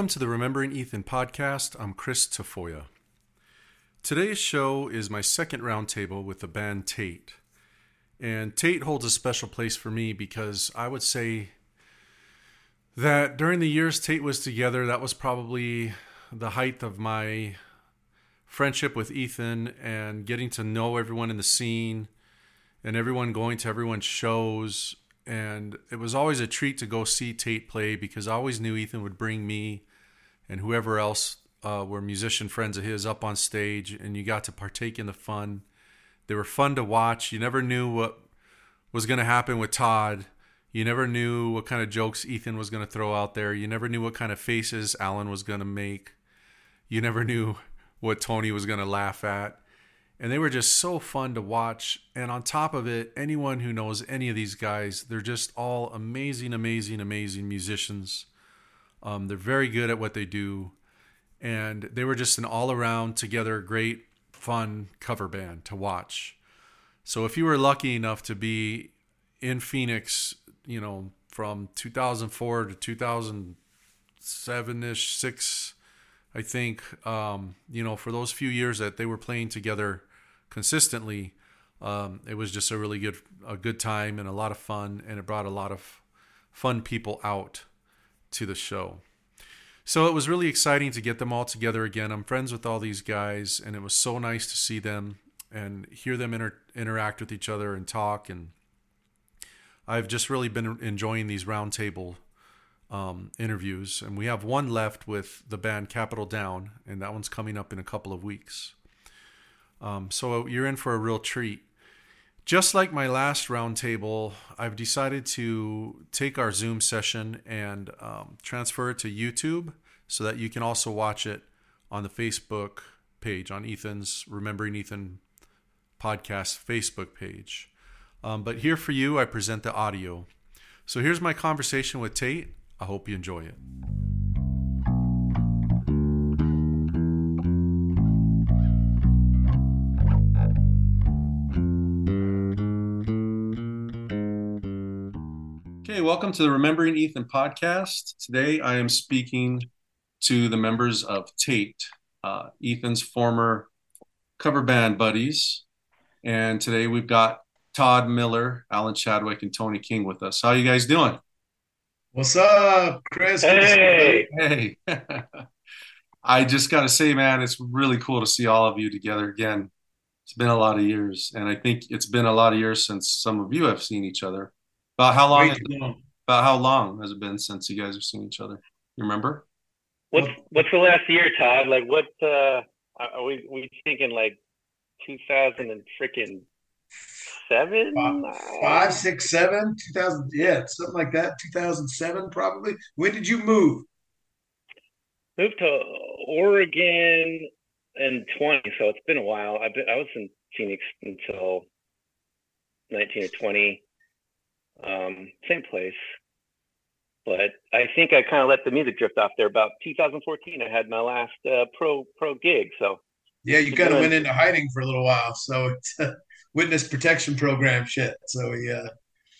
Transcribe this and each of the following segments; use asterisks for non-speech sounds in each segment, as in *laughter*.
Welcome to the Remembering Ethan podcast. I'm Chris Tafoya. Today's show is my second roundtable with the band Tate. And Tate holds a special place for me because I would say that during the years Tate was together, that was probably the height of my friendship with Ethan and getting to know everyone in the scene and everyone going to everyone's shows and it was always a treat to go see Tate play because I always knew Ethan would bring me and whoever else uh, were musician friends of his up on stage, and you got to partake in the fun. They were fun to watch. You never knew what was going to happen with Tod. You never knew what kind of jokes Ethan was going to throw out there. You never knew what kind of faces Allan was going to make. You never knew what Tony was going to laugh at and they were just so fun to watch. And on top of it, anyone who knows any of these guys, they're just all amazing, amazing, amazing musicians. Um, they're very good at what they do, and they were just an all-around together great, fun cover band to watch. So if you were lucky enough to be in Phoenix, you know, from 2004 to 2007 ish, six, I think, um, you know, for those few years that they were playing together consistently. Um, it was just a really good a good time and a lot of fun, and it brought a lot of fun people out to the show. So it was really exciting to get them all together again. I'm friends with all these guys, and it was so nice to see them and hear them inter- interact with each other and talk. And I've just really been enjoying these roundtable um, interviews. And we have one left with the band Capital Down, and that one's coming up in a couple of weeks. Um, so you're in for a real treat. Just like my last roundtable, I've decided to take our Zoom session and um, transfer it to YouTube so that you can also watch it on the Facebook page, on Ethan's Remembering Ethan podcast Facebook page. Um, but here for you, I present the audio. So here's my conversation with Tate. I hope you enjoy it. Okay, welcome to the Remembering Ethan podcast. Today I am speaking to the members of Tate, uh, Ethan's former cover band buddies. And today we've got Tod Miller, Allan Chadwick, and Tony King with us. How you guys doing? What's up, Chris? Hey. Hey. *laughs* I just got to say, man, it's really cool to see all of you together again. It's been a lot of years, and I think it's been a lot of years since some of you have seen each other. About how long? about how long has it been since you guys have seen each other? You remember? What's What's the last year, Tod? Like, what? uh Are we we thinking like two thousand and freaking seven? Five, five, six, seven, two thousand. Yeah, something like that. Two thousand seven, probably. When did you move? Moved to Oregon in twenty, so it's been a while. I've been, I was in Phoenix until nineteen or twenty um, same place. But I think I kind of let the music drift off there. About 2014, I had my last uh, pro pro gig. So yeah, you kind of went into hiding for a little while. So it's a witness protection program shit. So yeah.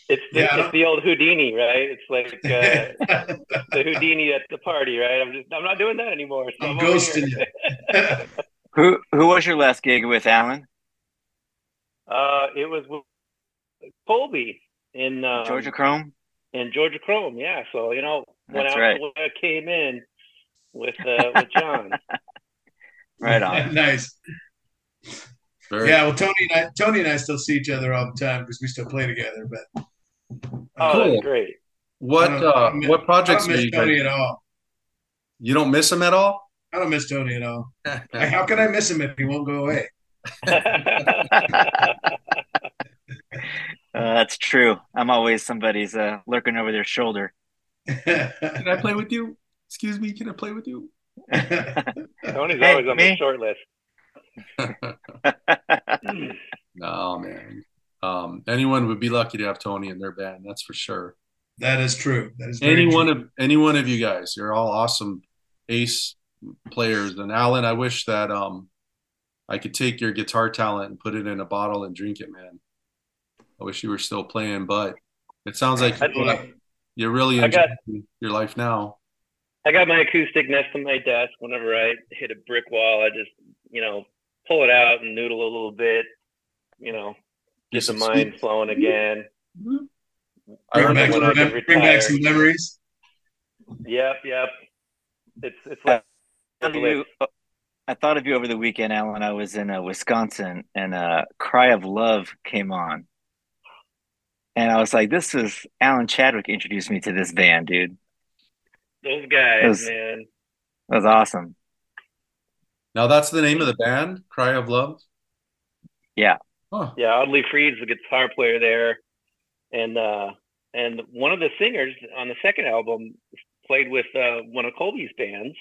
It's the, yeah, it's the old Houdini, right? It's like uh, *laughs* the Houdini at the party, right? I'm just I'm not doing that anymore. So I'm, I'm ghosting you. *laughs* who who was your last gig with, Allan? Uh, it was with Colby in um, Georgia Chrome. In Georgia Chrome, yeah. So you know when That's I, right. when I came in with uh, *laughs* with John. right on. *laughs* nice. Very yeah, well, Tony and I, Tony and I still see each other all the time because we still play together. But oh, cool. that's great. What uh, miss, what projects I don't miss Tony at all? You don't miss him at all? I don't miss Tony at all. *laughs* How can I miss him if he won't go away? Uh, that's true. I'm always somebody's uh, lurking over their shoulder. can I play with you? Excuse me, can I play with you? *laughs* Tony's hey, always on me? the short list. *laughs* no, man. Um, anyone would be lucky to have Tony in their band. That's for sure. That is true. That is any one true. of any one of you guys. You're all awesome ace players. And Allan, I wish that um, I could take your guitar talent and put it in a bottle and drink it, man. I wish you were still playing, but it sounds like you're, you're really enjoying got, your life now. I got my acoustic next to my desk. Whenever I hit a brick wall, I just you know pull it out and noodle a little bit. You know, get the mind flowing again. Mm-hmm. Bring, back, some, bring back some memories. Yep, yep. It's it's like. You, I thought of you over the weekend, Allan. I was in uh, Wisconsin, and uh, "Cry of Love" came on, and I was like, "This is Allan Chadwick introduced me to this band, dude." Those guys, was, man, that was awesome. Now that's the name of the band, "Cry of Love." Yeah. Huh. Yeah, Audley Freed's the guitar player there, and uh, and one of the singers on the second album played with uh, one of Colby's bands,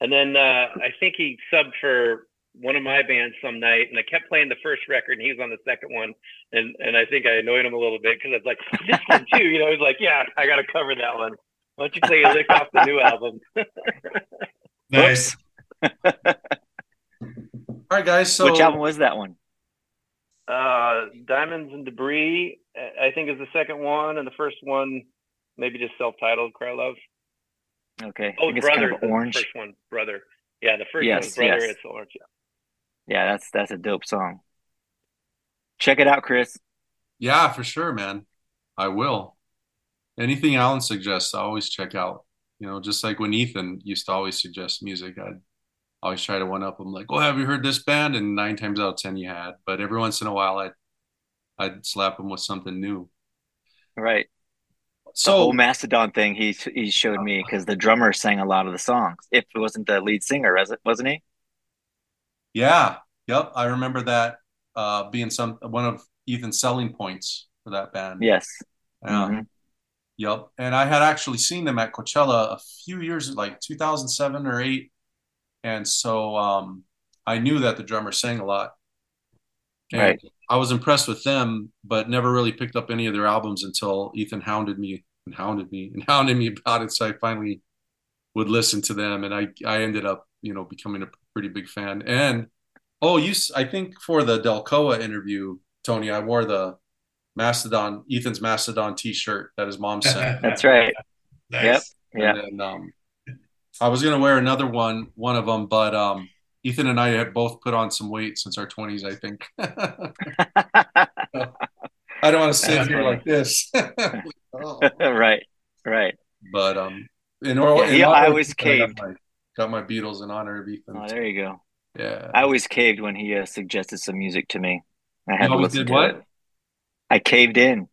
and then uh, I think he subbed for one of my bands some night, and I kept playing the first record, and he was on the second one, and and I think I annoyed him a little bit because I was like, this one too, you know. He's like, yeah, I got to cover that one. Why don't you play a lick off the new album? *laughs* nice. All right, guys. So which album was that one? Uh, Diamonds and Debris, I think, is the second one, and the first one maybe just self-titled "Cry Love." Okay. Oh, brother, kind of orange. first one, brother. Yeah, the first yes, one, brother. Yes. It's orange. Yeah. Yeah, that's that's a dope song. Check it out, Chris. Yeah, for sure, man. I will. Anything Allan suggests, I always check out. You know, just like when Ethan used to always suggest music, I'd always try to one up him like, "Oh, have you heard this band?" And nine times out of ten, you had. But every once in a while, I'd I'd slap him with something new. Right. So the whole Mastodon thing he he showed me uh-huh. because the drummer sang a lot of the songs. If it wasn't the lead singer, wasn't he? Yeah. Yep. I remember that uh, being some one of Ethan's selling points for that band. Yes. Yeah. Mm-hmm. Yep. And I had actually seen them at Coachella a few years, like 2007 or eight, and so um, I knew that the drummer sang a lot. And right. I was impressed with them, but never really picked up any of their albums until Ethan hounded me and hounded me and *laughs* hounded me about it. So I finally would listen to them, and I I ended up you know becoming a pretty big fan. And oh, you I think for the Delcoa interview, Tony, I wore the Mastodon Ethan's Mastodon T-shirt that his mom sent. *laughs* That's right. nice. Yep. Yeah. And then um, I was gonna wear another one, one of them, but um, Ethan and I have both put on some weight since our twenties. I think. *laughs* I don't want to sit here like this. oh. *laughs* Right. Right. But um, in or yeah, in I always caved. Got my, got my, Beatles in honor of Ethan. Oh, there you go. Yeah. I always caved when he uh, suggested some music to me. I had you to listen to what? it. I caved in.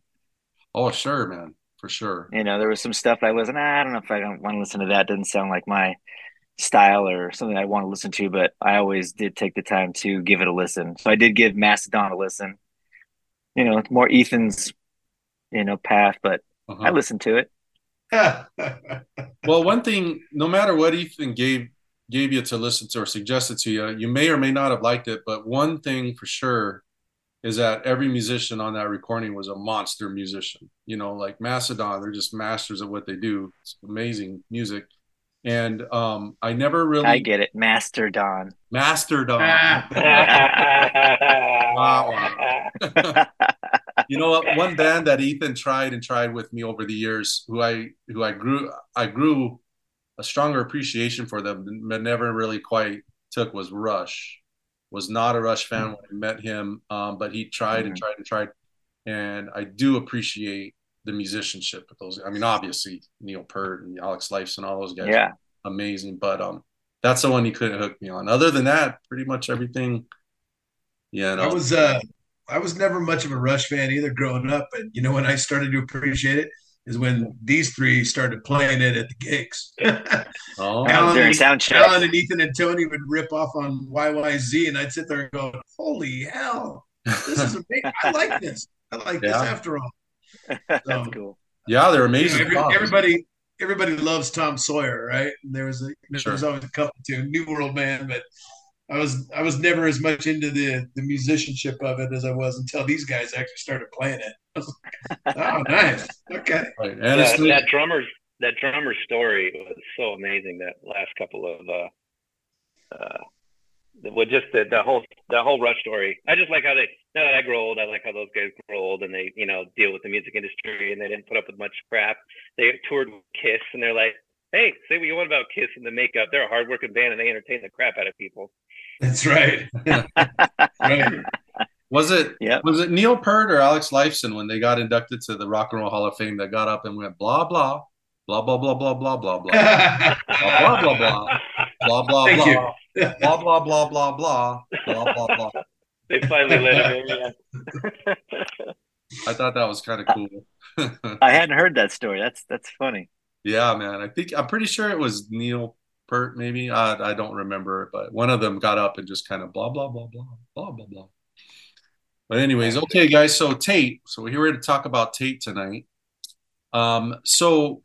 Oh, sure, man for sure. You know, there was some stuff I wasn't. Ah, I don't know if I don't want to listen to that. Doesn't sound like my style or something I want to listen to. But I always did take the time to give it a listen. So I did give Mastodon a listen. You know, it's more Ethan's, you know, path, but uh-huh. I listened to it. *laughs* well, one thing, no matter what Ethan gave gave you to listen to or suggested to you, you may or may not have liked it. But one thing for sure is that every musician on that recording was a monster musician. You know, like Mastodon, they're just masters of what they do. It's amazing music. And um, I never really. I get it, Mastodon. Mastodon. *laughs* *laughs* wow. You know what? One band that Ethan tried and tried with me over the years, who I who I grew I grew a stronger appreciation for them, but never really quite took was Rush was not a Rush fan when I met him, um, but he tried mm-hmm. and tried and tried. And I do appreciate the musicianship of those. I mean, obviously Neil Peart and Alex Lifeson and all those guys, yeah, amazing. But um, that's the one he couldn't hook me on. Other than that, pretty much everything. Yeah, no. I was uh, I was never much of a Rush fan either growing up, and you know when I started to appreciate it, is when these three started playing it at the gigs. *laughs* oh, Allan, during sound check. Allan and Ethan and Tony would rip off on YYZ, and I'd sit there and go, "Holy hell, this is amazing! *laughs* I like this. I like yeah. this after all." *laughs* So, That's cool. Yeah, they're amazing. You know, every, everybody, everybody loves Tom Sawyer, right? And there was a, there was always a couple to New World Man, but I was I was never as much into the the musicianship of it as I was until these guys actually started playing it. *laughs* Like, oh, nice. Okay. Right. That, that drummer's that drummer story was so amazing. That last couple of uh, uh, well, just the, the whole the whole Rush story. I just like how they now that I grow old, I like how those guys grow old and they you know deal with the music industry and they didn't put up with much crap. They toured with Kiss and they're like, hey, say what you want about Kiss and the makeup. They're a hardworking band and they entertain the crap out of people. That's right. right. Was it Yep. was it Neil Peart or Alex Lifeson when they got inducted to the Rock and Roll Hall of Fame that got up and went blah blah blah blah blah blah blah blah blah blah blah blah blah blah blah you. blah blah blah blah blah blah blah blah blah. They finally let him in. Yeah. I thought that was kind of cool. I hadn't heard that story. That's that's funny. yeah, man. I think I'm pretty sure it was Neil Peart, maybe. I I don't remember, but one of them got up and just kind of blah blah blah blah blah blah blah. But anyways, okay, guys. So Tate. So we're here to talk about Tate tonight. Um. So,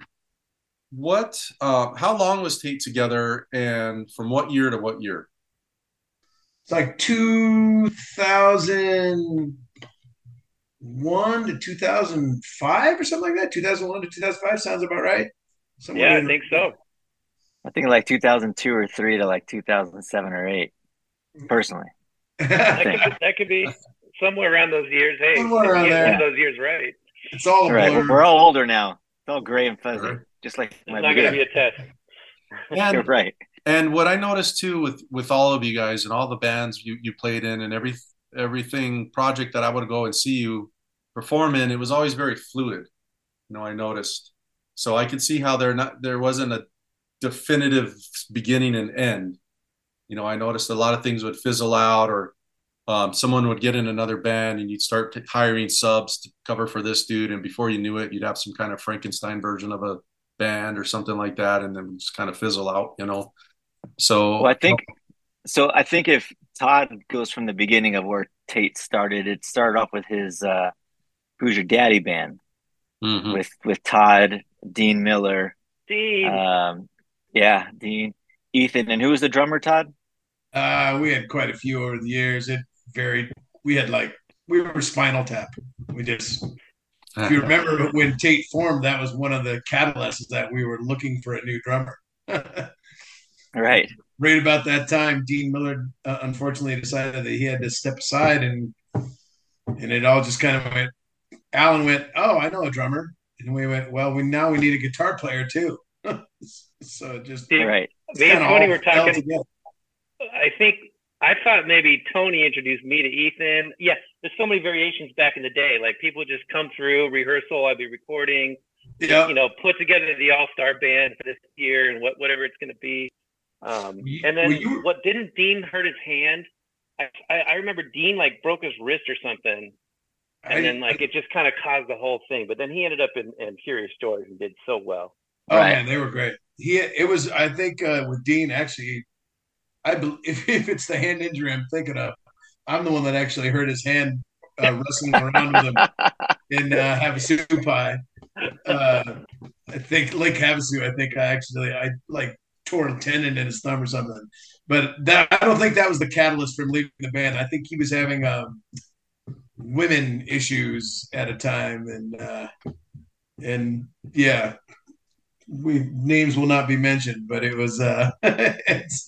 what? Uh, how long was Tate together, and from what year to what year? It's like 2001 to 2005 or something like that. 2001 to 2005 sounds about right. Somewhere yeah, I think so. I think like 2002 or three to like 2007 or eight. Personally, *laughs* That could, be, that could be somewhere around those years. Hey, Somewhere around there. those years right. it's all a right? blur. We're, we're all older now. It's all gray and fuzzy, Right. just like It's my not going to be a test. *laughs* You're right. and what I noticed too with with all of you guys and all the bands you you played in and every everything project that I would go and see you perform in, it was always very fluid. You know, I noticed. So I could see how there not there wasn't a definitive beginning and end. You know, I noticed a lot of things would fizzle out or um, someone would get in another band and you'd start t- hiring subs to cover for this dude and before you knew it you'd have some kind of frankenstein version of a band or something like that and then just kind of fizzle out you know so Well, I think so. I think if Tod goes from the beginning of where Tate started, it started off with his uh, "Who's Your Daddy" band Mhm. with with Tod, Dean Miller, Dean, um, yeah, Dean, Ethan, and who was the drummer? Tod. Uh, we had quite a few over the years. It varied. We had like we were Spinal Tap. We just if you *laughs* remember when Tate formed, that was one of the catalysts that we were looking for a new drummer. *laughs* Right. right about that time, Dean Miller uh, unfortunately decided that he had to step aside, and and it all just kind of went. Allan went, "Oh, I know a drummer," and we went, "Well, we now we need a guitar player too." *laughs* so just Dean, Right. it's me and Tony were talking. I think I thought maybe Tony introduced me to Ethan. Yes, there's so many variations back in the day. Like people just come through rehearsal. I'd be recording. Yeah, You know, put together the all star band for this year and what whatever it's going to be. Um, You- and then you- what didn't Dean hurt his hand? I, I I remember Dean like broke his wrist or something, and I- then like it just kind of caused the whole thing. But then he ended up in, in Curious Stories and did so well. Oh Right. man, they were great. He it was I think uh, with Dean actually, I *laughs* if, if it's the hand injury I'm thinking of, I'm the one that actually hurt his hand uh, wrestling around with him *laughs* in uh, Havasupai. Uh, I think Lake Havasu. I think I actually I like tore a tendon in his thumb or something. But that I don't think that was the catalyst for him leaving the band. I think he was having um, women issues at a time, and uh, and yeah, we names will not be mentioned, but it was. Uh, *laughs* it's,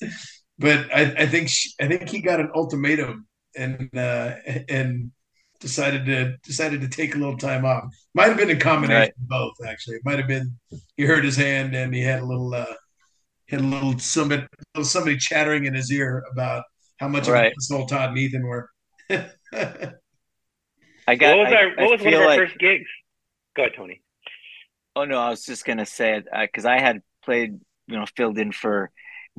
but I, I think she, I think he got an ultimatum and uh, and decided to decided to take a little time off. Might have been a combination Right. of both. Actually, it might have been he hurt his hand and he had a little uh, had a little somebody little somebody chattering in his ear about how much of Right. an asshole Tod and Ethan were. *laughs* I got. what was I, our I what was one of our like, first gigs? Go ahead, Tony. Oh no, I was just gonna say it because I had played, you know, filled in for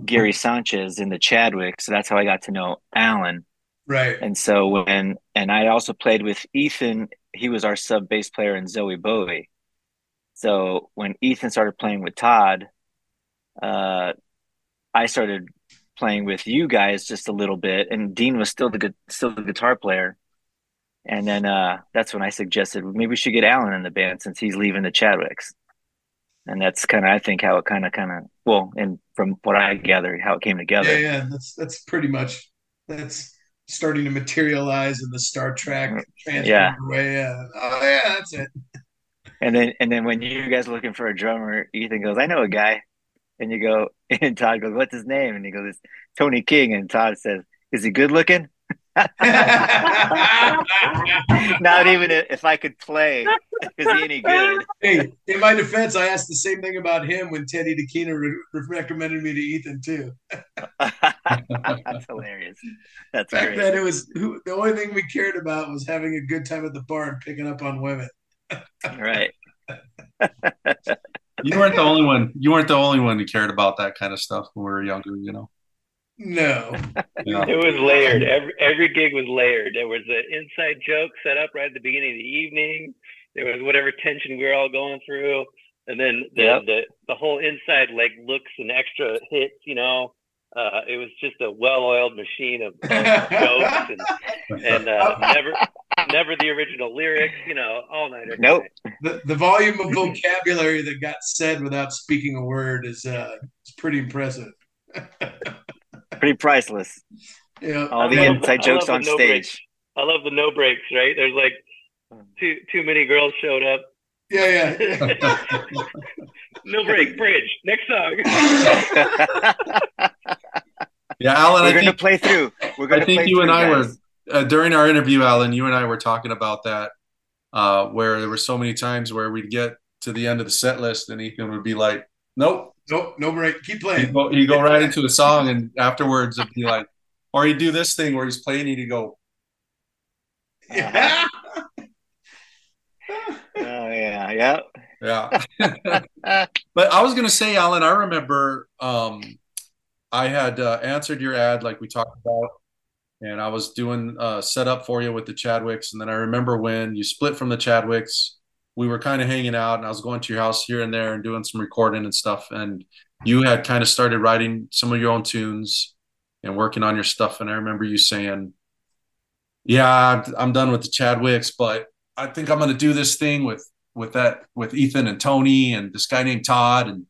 Gary Sanchez in the Chadwick, so that's how I got to know Allan. right. And so when and I also played with Ethan, he was our sub bass player in Zoe Bowie. So when Ethan started playing with Tod, uh, I started playing with you guys just a little bit, and Dean was still the good, still the guitar player. And then uh, that's when I suggested maybe we should get Allan in the band since he's leaving the Chadwicks. And that's kind of I think how it kind of kind of well, and from what I gather, how it came together. Yeah, yeah, that's that's pretty much that's starting to materialize in the Star Trek transport Yeah. way. Uh, oh yeah, that's it. *laughs* And then and then when you guys are looking for a drummer, Ethan goes, I know a guy. And you go, *laughs* and Tod goes, What's his name? And he goes, It's Tony King. And Tod says, Is he good looking? *laughs* Not even if I could play. Is he any good? Hey, in my defense, I asked the same thing about him when Teddy DeKina re- recommended me to Ethan too. *laughs* That's hilarious. That's Back great. then, it was who, the only thing we cared about was having a good time at the bar and picking up on women. Right. *laughs* You weren't the only one. You weren't the only one who cared about that kind of stuff when we were younger. You know. No, Yeah. It was layered. Every every gig was layered. There was an inside joke set up right at the beginning of the evening. There was whatever tension we were all going through, and then the Yep. the, the whole inside like looks and extra hits. You know, uh, it was just a well-oiled machine of, of jokes and and uh, never never the original lyrics. You know, all night. every Nope. night. the, the volume of vocabulary that got said without speaking a word is uh, is pretty impressive. *laughs* Pretty priceless. Yeah, All the love- inside jokes on the no breaks. stage. I love the no breaks. Right? There's like too too many girls showed up. yeah, yeah. *laughs* no break. Bridge. Next song. *laughs* Yeah, Allan. We're I gonna think play through. We're gonna I think play you and through, I were uh, during our interview, Allan. You and I were talking about that, uh, where there were so many times where we'd get to the end of the set list, and Ethan would be like, "Nope." Nope, no break. Keep He'd playing. go, he'd go right into a song, and afterwards, it'd be like, or he'd do this thing where he's playing, and he'd go, Yeah. *laughs* Oh yeah, yeah. "Yeah." *laughs* But I was gonna say, Allan, I remember um, I had uh, answered your ad like we talked about, and I was doing uh, setup for you with the Chadwicks, and then I remember when you split from the Chadwicks, we were kind of hanging out, and I was going to your house here and there and doing some recording and stuff, and you had kind of started writing some of your own tunes and working on your stuff, and I remember you saying, "Yeah, I'm- done with the Chadwicks, but I think I'm gonna do this thing with." with that with Ethan and Tony and this guy named Tod and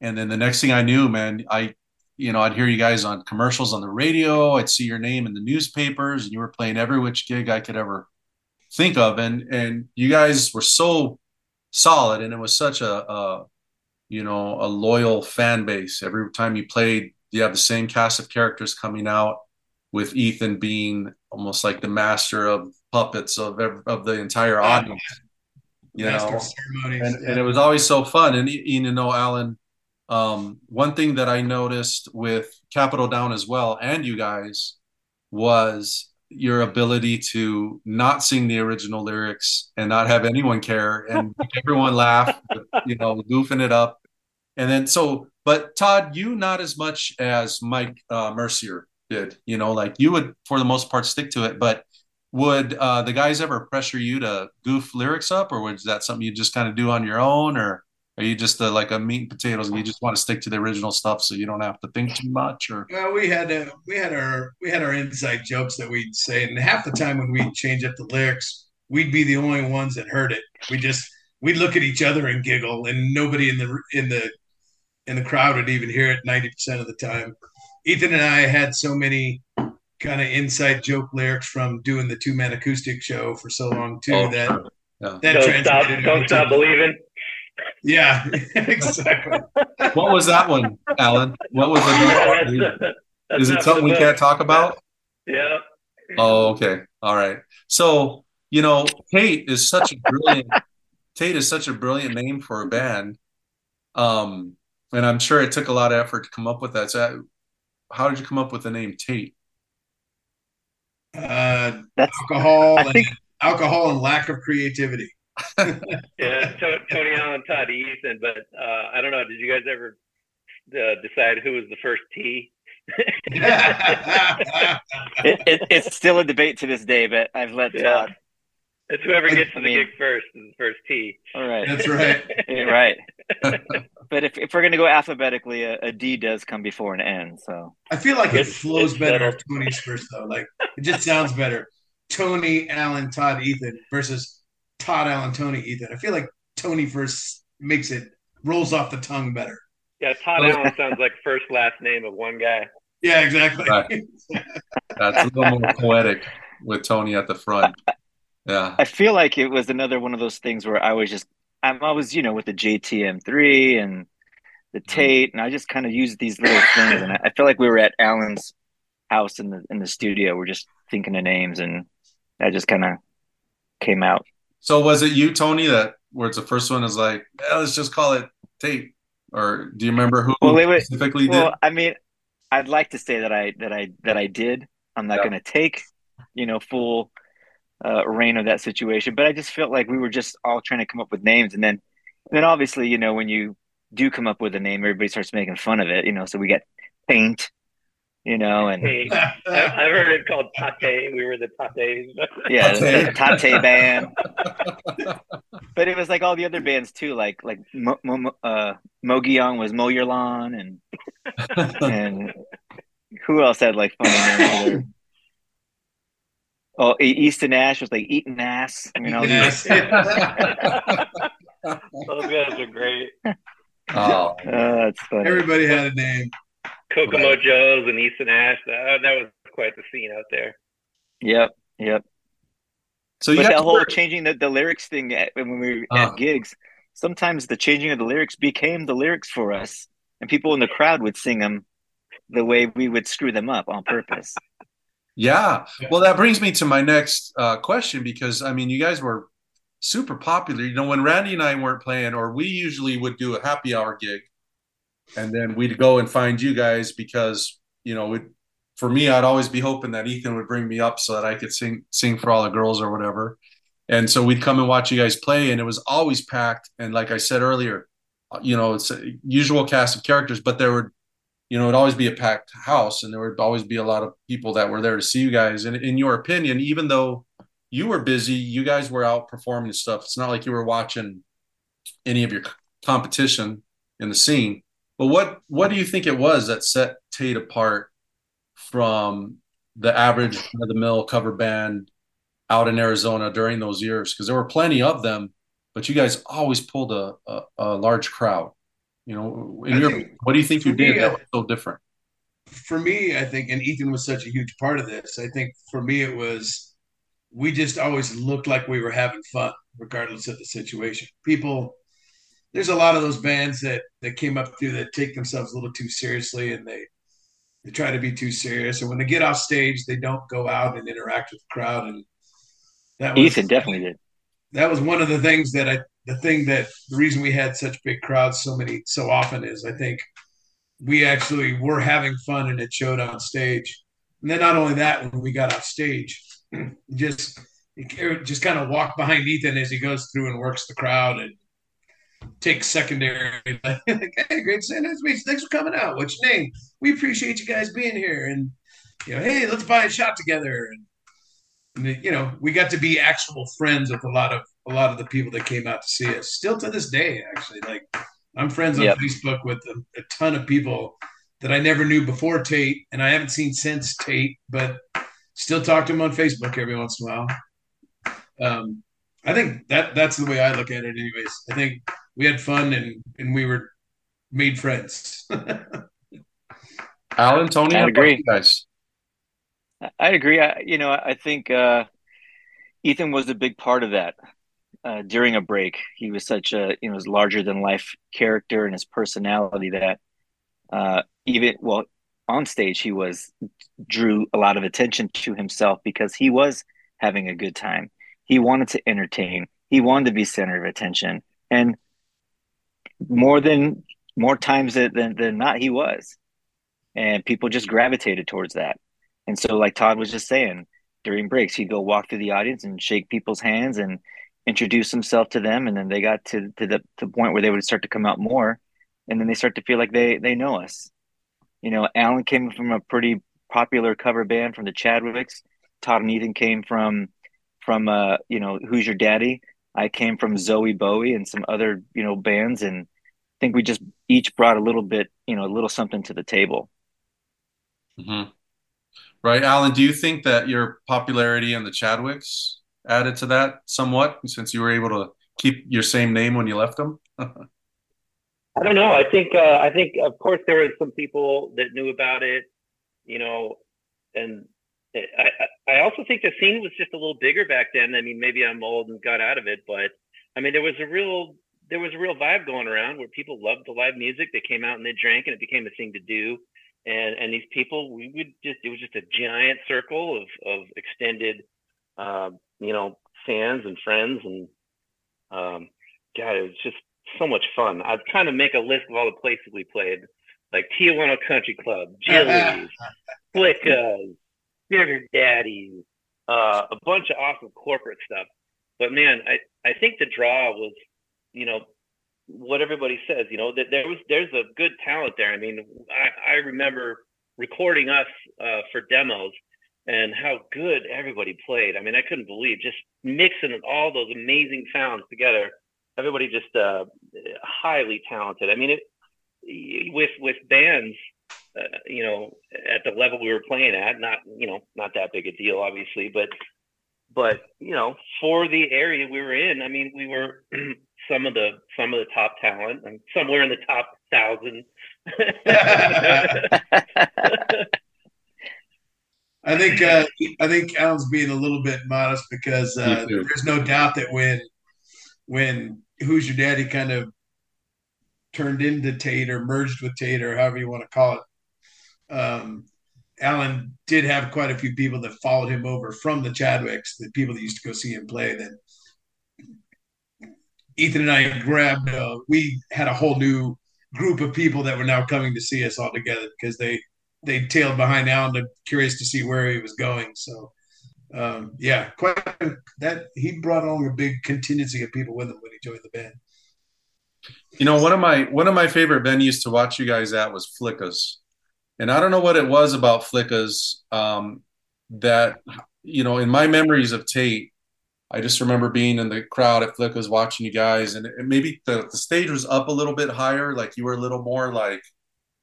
and then the next thing I knew, man, I you know I'd hear you guys on commercials on the radio. I'd see your name in the newspapers, and you were playing every which gig I could ever think of, and and you guys were so solid, and it was such a, a you know a loyal fan base. Every time you played, you have the same cast of characters coming out, with Ethan being almost like the master of puppets of of the entire audience. You Master know, of ceremonies. and, and it was always so fun. And you you know, Allan, um, one thing that I noticed with Capital Down as well, and you guys, was your ability to not sing the original lyrics and not have anyone care and *laughs* everyone laugh, you know, goofing it up. And then so, but Tod, you not as much as Mike uh, Mercier did, you know, like you would for the most part stick to it, but would uh, the guys ever pressure you to goof lyrics up, or was that something you just kind of do on your own, or are you just uh like a meat and potatoes and you just want to stick to the original stuff so you don't have to think too much? Or Well, we had uh, we had our we had our inside jokes that we'd say, and half the time when we'd change up the lyrics, we'd be the only ones that heard it. We just we'd look at each other and giggle, and nobody in the in the in the crowd would even hear it ninety percent of the time. Ethan and I had so many kind of inside joke lyrics from doing the two man acoustic show for so long too Oh, that. Yeah. that Don't stop, translated don't over stop believing. Yeah, *laughs* exactly. what was that one, Allan? What was *laughs* the? That's Is it not something we can't talk about? Yeah. Oh, okay. All right. So, you know, Tate is such a brilliant *laughs* Tate is such a brilliant name for a band. Um, and I'm sure it took a lot of effort to come up with that. So how did you come up with the name Tate? Uh, That's alcohol I and think- alcohol and lack of creativity. Yeah, Tony Allan, Tod Ethan, but uh, I don't know. Did you guys ever uh, decide who was the first T? *laughs* it, it, it's still a debate to this day, but I've let Yeah. Tod. It's whoever gets to I the mean- gig first is the first T. All right, That's right. *laughs* Yeah, right. *laughs* but if, if we're gonna go alphabetically, a, a D does come before an N. So I feel like it flows it's better if Tony's first though. Like it just sounds better. Tony, Allan, Tod, Ethan versus Tod, Allan, Tony, Ethan. I feel like Tony first makes it rolls off the tongue better. Yeah, Tod Allan sounds like first last name of one guy. Yeah, exactly. Right. That's a little more poetic with Tony at the front. Yeah. I feel like it was another one of those things where I was just I'm always you know with the JTM three and the mm-hmm. Tate, and I just kind of used these little things, and I, I feel like we were at Allan's house in the in the studio. We're just thinking of names, and that just kind of came out. So was it you, Tony, that where it's the first one is like, let's just call it Tate? Or do you remember who well, wait, specifically well, did? I mean, I'd like to say that I that I that I did. I'm not Yeah. going to take, you know, full uh, reign of that situation, but I just felt like we were just all trying to come up with names, and then, and then obviously, you know, when you do come up with a name, everybody starts making fun of it, you know. So we got Paint, you know, and Hey, *laughs* I, I've heard it called Tate. We were the Tates. yeah, Tate. *laughs* the Tate band. *laughs* But it was like all the other bands too, like like Mo, Mo, uh, Mogi Young was Mow Your Lawn, and and who else had like funny names? Oh, E- Easton Ash was like eating ass. You know, Yes. Those guys are great. oh, uh, that's funny. Everybody had a name. Kokomo Joe's and Easton Ash. That, that was quite the scene out there. Yep, yep. so you but that whole were- changing the, the lyrics thing at, when we were Ah. at gigs, sometimes the changing of the lyrics became the lyrics for us, and people in the crowd would sing them the way we would screw them up on purpose. *laughs* Yeah. Yeah. Well, that brings me to my next uh, question because I mean, you guys were super popular. You know, when Randy and I weren't playing, or we usually would do a happy hour gig, and then we'd go and find you guys because you know, for me, I'd always be hoping that Ethan would bring me up so that I could sing sing for all the girls or whatever. And so we'd come and watch you guys play, and it was always packed. And like I said earlier, you know, it's a usual cast of characters, but there were you know, it'd always be a packed house and there would always be a lot of people that were there to see you guys. And in your opinion, even though you were busy, you guys were out performing stuff. It's not like you were watching any of your competition in the scene. But what what do you think it was that set Tate apart from the average of the mill cover band out in Arizona during those years? Because there were plenty of them, but you guys always pulled a, a, a large crowd. You know, in I your think what do you think you for me, did that was so different? For me, I think, and Ethan was such a huge part of this. I think for me, it was we just always looked like we were having fun, regardless of the situation. People, there's a lot of those bands that that came up through that take themselves a little too seriously, and they they try to be too serious. And when they get off stage, they don't go out and interact with the crowd. And that was Ethan definitely did. that was one of the things that I the thing that the reason we had such big crowds so many so often is I think we actually were having fun and it showed on stage. And then not only that, when we got off stage, *clears throat* just just kind of walk behind Ethan as he goes through and works the crowd and takes secondary. *laughs* like, hey, great to nice to. Thanks for coming out. What's your name? We appreciate you guys being here. And you know, hey, let's buy a shot together. And and, you know, we got to be actual friends with a lot of a lot of the people that came out to see us. Still to this day, actually, like I'm friends on Yep. Facebook with a, a ton of people that I never knew before Tate, and I haven't seen since Tate, but still talk to them on Facebook every once in a while. Um, I think that that's the way I look at it, anyways. I think we had fun and and we were made friends. *laughs* Allan, Tony, I'd how about agree. you guys. I- I agree. I, you know, I think uh, Ethan was a big part of that. Uh, during a break, he was such a you know his larger than life character and his personality that uh, even well on stage he was drew a lot of attention to himself because he was having a good time. He wanted to entertain. He wanted to be center of attention, and more than more times than than, not, he was. And people just gravitated towards that. And so, like Tod was just saying, during breaks, he'd go walk through the audience and shake people's hands and introduce himself to them. And then they got to, to the to point where they would start to come out more, and then they start to feel like they they know us. You know, Allan came from a pretty popular cover band from the Chadwicks. Tod and Ethan came from from uh you know Who's Your Daddy. I came from Zoe Bowie and some other you know bands, and think we just each brought a little bit you know a little something to the table. hmm Right, Allan. Do you think that your popularity and the Chadwicks added to that somewhat, since you were able to keep your same name when you left them? *laughs* I don't know. I think uh, I think of course there were some people that knew about it, you know, and I I I also think the scene was just a little bigger back then. I mean, maybe I'm old and got out of it, but I mean there was a real there was a real vibe going around where people loved the live music. They came out and they drank, and it became a thing to do. and and these people we would just it was just a giant circle of of extended uh, you know fans and friends and um, God it was just so much fun. I'd kind of make a list of all the places we played, like Tijuana Country Club, Jilly's, *laughs* Flickas, Sugar Daddies, uh, a bunch of awesome corporate stuff. But man, I, I think the draw was, you know, what everybody says, you know, that there was there's a good talent there. I mean, I, I remember recording us uh, for demos and how good everybody played. I mean, I couldn't believe just mixing all those amazing sounds together. Everybody just uh, highly talented. I mean, it, with with bands, uh, you know, at the level we were playing at, not you know, not that big a deal, obviously, but but you know, for the area we were in, I mean, we were *clears throat* some of the some of the top talent, and somewhere in the top thousand. I think uh, I think Allan's being a little bit modest because uh, there's no doubt that when when Who's Your Daddy kind of turned into Tate or merged with Tate or however you want to call it, um, Allan did have quite a few people that followed him over from the Chadwicks, the people that used to go see him play. That Ethan and I grabbed. Uh, we had a whole new group of people that were now coming to see us all together because they they tailed behind Allan, curious to see where he was going. So, um, yeah, quite that he brought along a big contingency of people with him when he joined the band. You know, one of my one of my favorite venues to watch you guys at was Flickas, and I don't know what it was about Flickas um, that you know in my memories of Tate. I just remember being in the crowd at Flickas watching you guys, and maybe the, the stage was up a little bit higher, like you were a little more like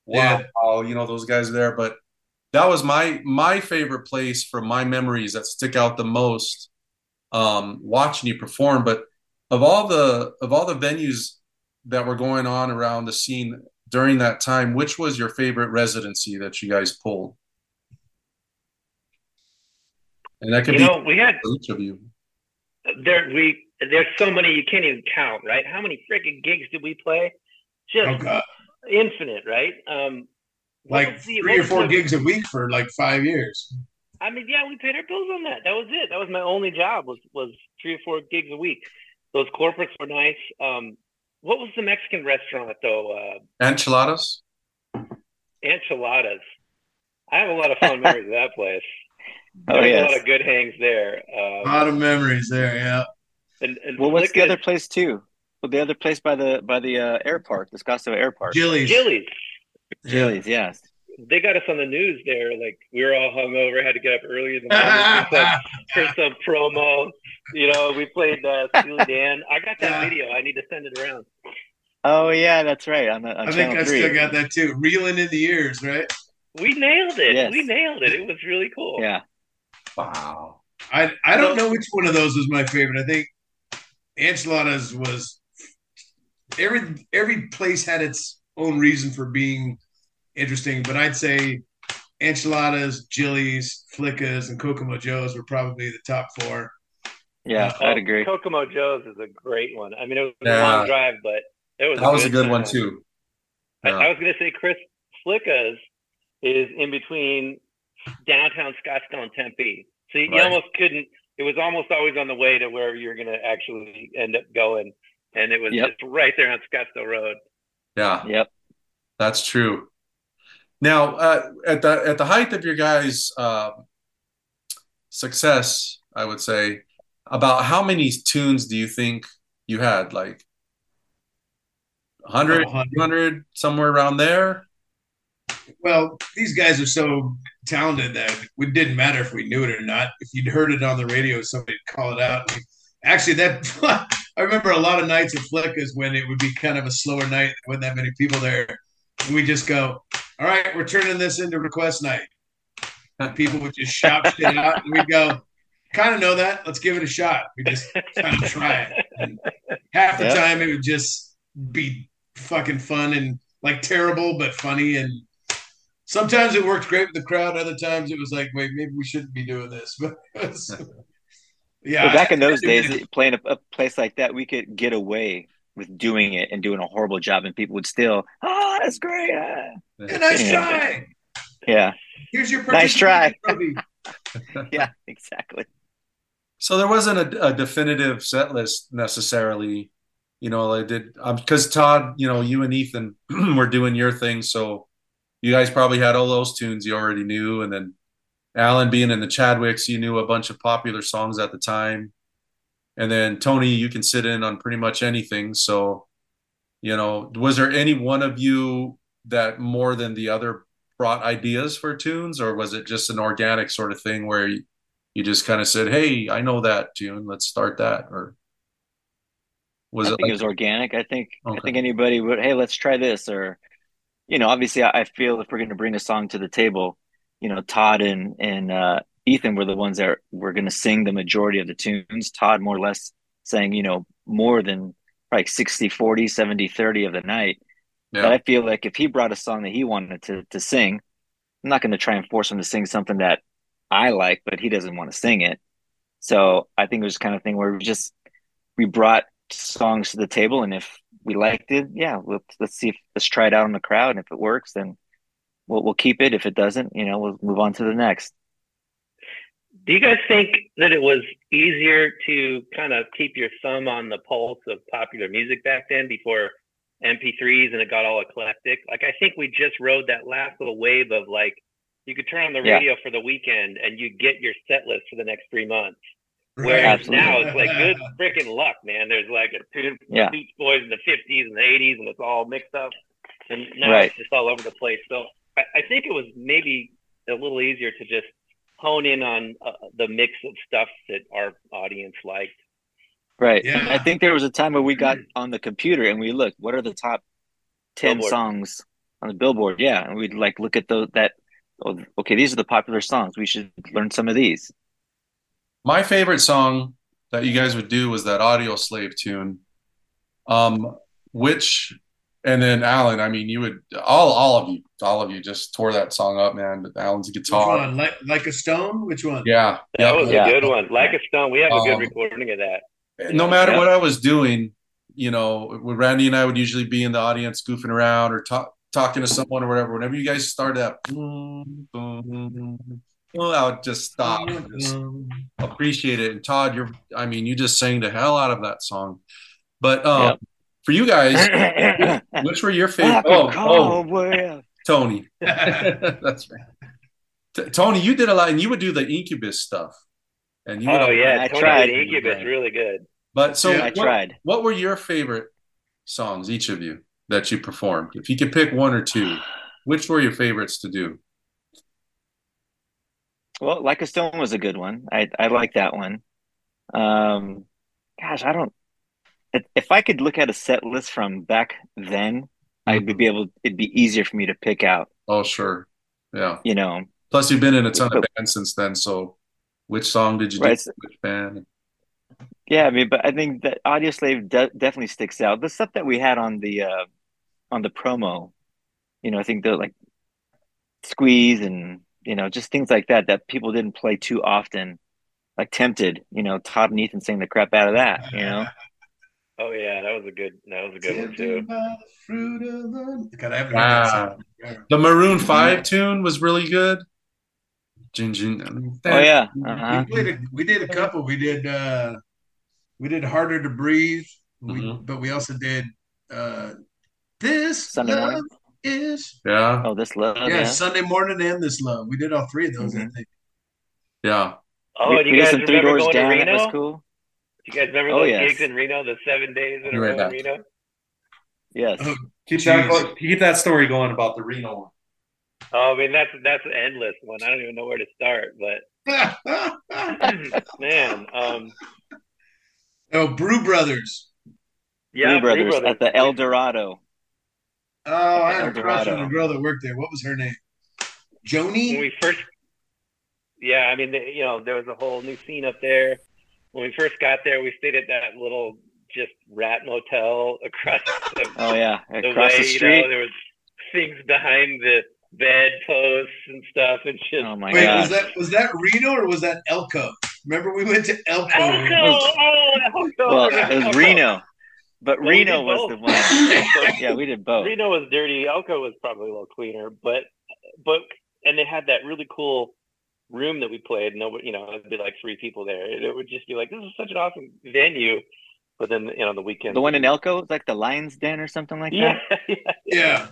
wow, yeah. you know, those guys are there. But that was my my favorite place from my memories that stick out the most um, watching you perform. But of all the of all the venues that were going on around the scene during that time, which was your favorite residency that you guys pulled? And that could you be know, we had each of you. There we there's so many you can't even count, right? How many freaking gigs did we play? Just oh, infinite, right? Um, like the, three or four the, gigs a week for like five years. I mean, yeah, we paid our bills on that. That was it. That was my only job was was three or four gigs a week. Those corporates were nice. Um, what was the Mexican restaurant though? Uh, Enchiladas. Enchiladas. I have a lot of fun memories of that place. *laughs* Oh yeah, a lot of good hangs there. Um, a lot of memories there. Yeah. And, and well, what's the other place too? Well, the other place by the by the uh, air park, the Scottsdale Air Park. Jilly's. Jilly's. Jilly's, yes. They got us on the news there. Like we were all hungover, had to get up early in the morning for, some, for *laughs* some promo. You know, we played uh, Steely Dan. I got that yeah. video. I need to send it around. Oh yeah, that's right. On, on I think I three. still got that too. Reeling in the Years, right? We nailed it. Yes. We nailed it. It was really cool. Yeah. Wow. I I don't know which one of those was my favorite. I think enchiladas was every every place had its own reason for being interesting, but I'd say enchiladas, Jilly's, Flickas, and Kokomo Joe's were probably the top four. Yeah, uh, I'd agree. Kokomo Joe's is a great one. I mean, it was yeah. a long drive, but it was. That a was a good time. one too. Yeah. I, I, was going to say Chris Flickas is in between downtown Scottsdale and Tempe, so you, right. you almost couldn't. It was almost always on the way to wherever you're going to actually end up going and it was yep. just right there on Scottsdale Road. Yeah. Yep. That's true. Now, uh, at the at the height of your guys' uh, success, I would say, about how many tunes do you think you had? Like 100, 100, somewhere around there? Well, these guys are so talented that it didn't matter if we knew it or not. If you'd heard it on the radio, somebody'd call it out. Actually, that *laughs* I remember a lot of nights at Flickas when it would be kind of a slower night, with that many people there. And we just go, all right, we're turning this into request night. And people would just shout shit out, and we'd go, kind of know that. Let's give it a shot. We just kind of try it. And half the yep. time, it would just be fucking fun and like terrible but funny. And sometimes it worked great with the crowd. Other times, it was like, wait, maybe we shouldn't be doing this. *laughs* But yeah. Well, back in those *laughs* days, playing a, a, place like that, we could get away with doing it and doing a horrible job, and people would still, oh, that's great. Ah. nice try. Yeah. Here's your Nice try. *laughs* Yeah, exactly. So there wasn't a, a definitive set list necessarily. You know, I did because Tod, you know, you and Ethan *clears throat* were doing your thing, so you guys probably had all those tunes you already knew, and then Allan being in the Chadwicks, you knew a bunch of popular songs at the time, and then Tony, you can sit in on pretty much anything. So, you know, was there any one of you that more than the other brought ideas for tunes, or was it just an organic sort of thing where you, you just kind of said, "Hey, I know that tune. Let's start that." Or was I it think like, it was organic. I think Okay. I think anybody would. Hey, let's try this, or you know, obviously, I, I feel if we're going to bring a song to the table, you know, Tod and and uh, Ethan were the ones that were going to sing the majority of the tunes. Tod more or less saying, you know, more than like 60, 40, 70, 30 of the night. But I feel like if he brought a song that he wanted to to sing, I'm not going to try and force him to sing something that I like, but he doesn't want to sing it. So I think it was kind of thing where we just we brought songs to the table, and if we liked it, yeah, let's let's see if let's try it out in the crowd, and if it works, then we'll we'll keep it. If it doesn't, you know, we'll move on to the next. Do you guys think that it was easier to kind of keep your thumb on the pulse of popular music back then before MP3s and it got all eclectic? Like, I think we just rode that last little wave of like, you could turn on the Yeah. radio for the weekend and you get your set list for the next three months. Right. Whereas Absolutely. now it's like good freaking luck, man. There's like a tune from Yeah. Beach Boys in the 50s and the 80s, and it's all mixed up. And now Right. it's just all over the place. So I, I think it was maybe a little easier to just hone in on uh, the mix of stuff that our audience liked. Right. Yeah. I think there was a time where we got on the computer and we looked, what are the top ten Billboard. songs on the Billboard? Yeah, and we'd like look at those that. Oh, okay, these are the popular songs. We should learn some of these. My favorite song that you guys would do was that Audioslave tune. Um, which, and then Allan, I mean, you would all all of you, all of you just tore that song up, man. But Allan's Which guitar, one? Like, like a stone? Which one? yeah, That yeah. was Yeah. a good one. Like a Stone. We have a good Um, recording of that. no matter Yeah. what I was doing, you know, Randy and I would usually be in the audience goofing around or talk, talking to someone or whatever. Whenever you guys started that, boom, boom, well, I would just stop and just appreciate it. And Tod, you're, I mean, you just sang the hell out of that song. But um, Yep. for you guys, *coughs* which were your favorite? Oh, oh, well. Tony. *laughs* That's right. T- Tony, you did a lot, and you would do the Incubus stuff. And you would Oh yeah, I Tony tried. the Incubus, really good. But so Yeah, I what- tried. What were your favorite songs, each of you, that you performed? If you could pick one or two, which were your favorites to do? Well, Like a Stone was a good one. I I like that one. Um, gosh, I don't. If, I could look at a set list from back then, I'd Mhm. be able. It'd be easier for me to pick out. Oh, sure. Yeah. You know, Plus, you've been in a ton of bands since then. So, which song did you Right. do? Which band? yeah. I mean, but I think that Audioslave de definitely sticks out. The stuff that we had on the uh on the promo, you know, I think the like Squeeze and you know just things like that that people didn't play too often. Like Tempted, you know, Tod and Ethan sang the crap out of that. You know. *laughs* Oh yeah, that was a good. That was a good one too. The fruit of the- God, I haven't heard Wow. that song. The Maroon 5 tune was really good. Jin, jin, Oh yeah. Uh-huh. We played a, we did a couple. We did uh we did harder to breathe. We, Mhm. but we also did uh this Sunday love morning? Is Yeah. Oh, this love. yeah, Yeah. Sunday morning and this love. We did all three of those. I Mhm. think. Yeah. Oh, we, do we you did guys some three remember doors going to down. That Reno? was cool. You guys remember Oh, those yes. gigs in Reno? The seven days in a Right row in. Reno. Yes. Oh, Keep that- that, keep that story going about the Reno one. Oh, I mean that's that's an endless one. I don't even know where to start, but *laughs* *laughs* man, um, oh, Brew Brothers. yeah, Brew Brew Brothers at the El Dorado. Oh, I had a crush on a girl that worked there. What was her name? Joni. when Joni. we first, yeah, I mean, you know, there was a whole new scene up there. When we first got there, we stayed at that little just rat motel across *laughs* the, Oh yeah, the across way. the You street. know, there was things behind the bed posts and stuff, and just Oh my god. Wait, gosh. was that was that Reno or was that Elko? Remember we went to Elko. Elko. Oh, Elko. Well, it was Elko. *laughs* Reno, but Well, Reno was the one. *laughs* yeah, we did both. Reno was dirty. Elko was probably a little cleaner, but but and they had that really cool room that we played. Nobody, you know, it'd be like three people there. It would just be like, this is such an awesome venue. But then, you know, on the weekend, the one in Elko, like the Lions Den or something like yeah, that. *laughs* yeah, Yeah.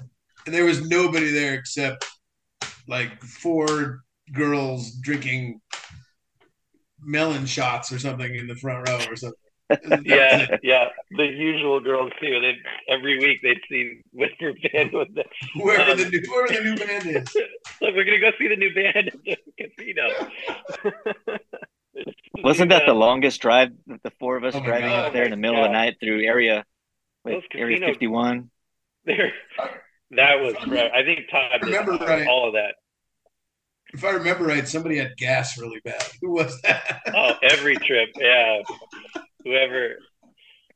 And there was nobody there except like four girls drinking melon shots or something in the front row or something. Yeah, yeah. The usual girls too. They every week they'd see Whisper Band with the Whoever Um, the new whoever the new band is. *laughs* look. We're gonna go see the new band at the casino. *laughs* Wasn't that the longest drive? The four of us Oh driving God. up there in the middle of the night through area, like Those area fifty one. There, that was. Right. I think Tod did Remember all- right. all of that. If I remember right, somebody had gas really bad. Who was that? Oh, every trip. Yeah. *laughs* Whoever.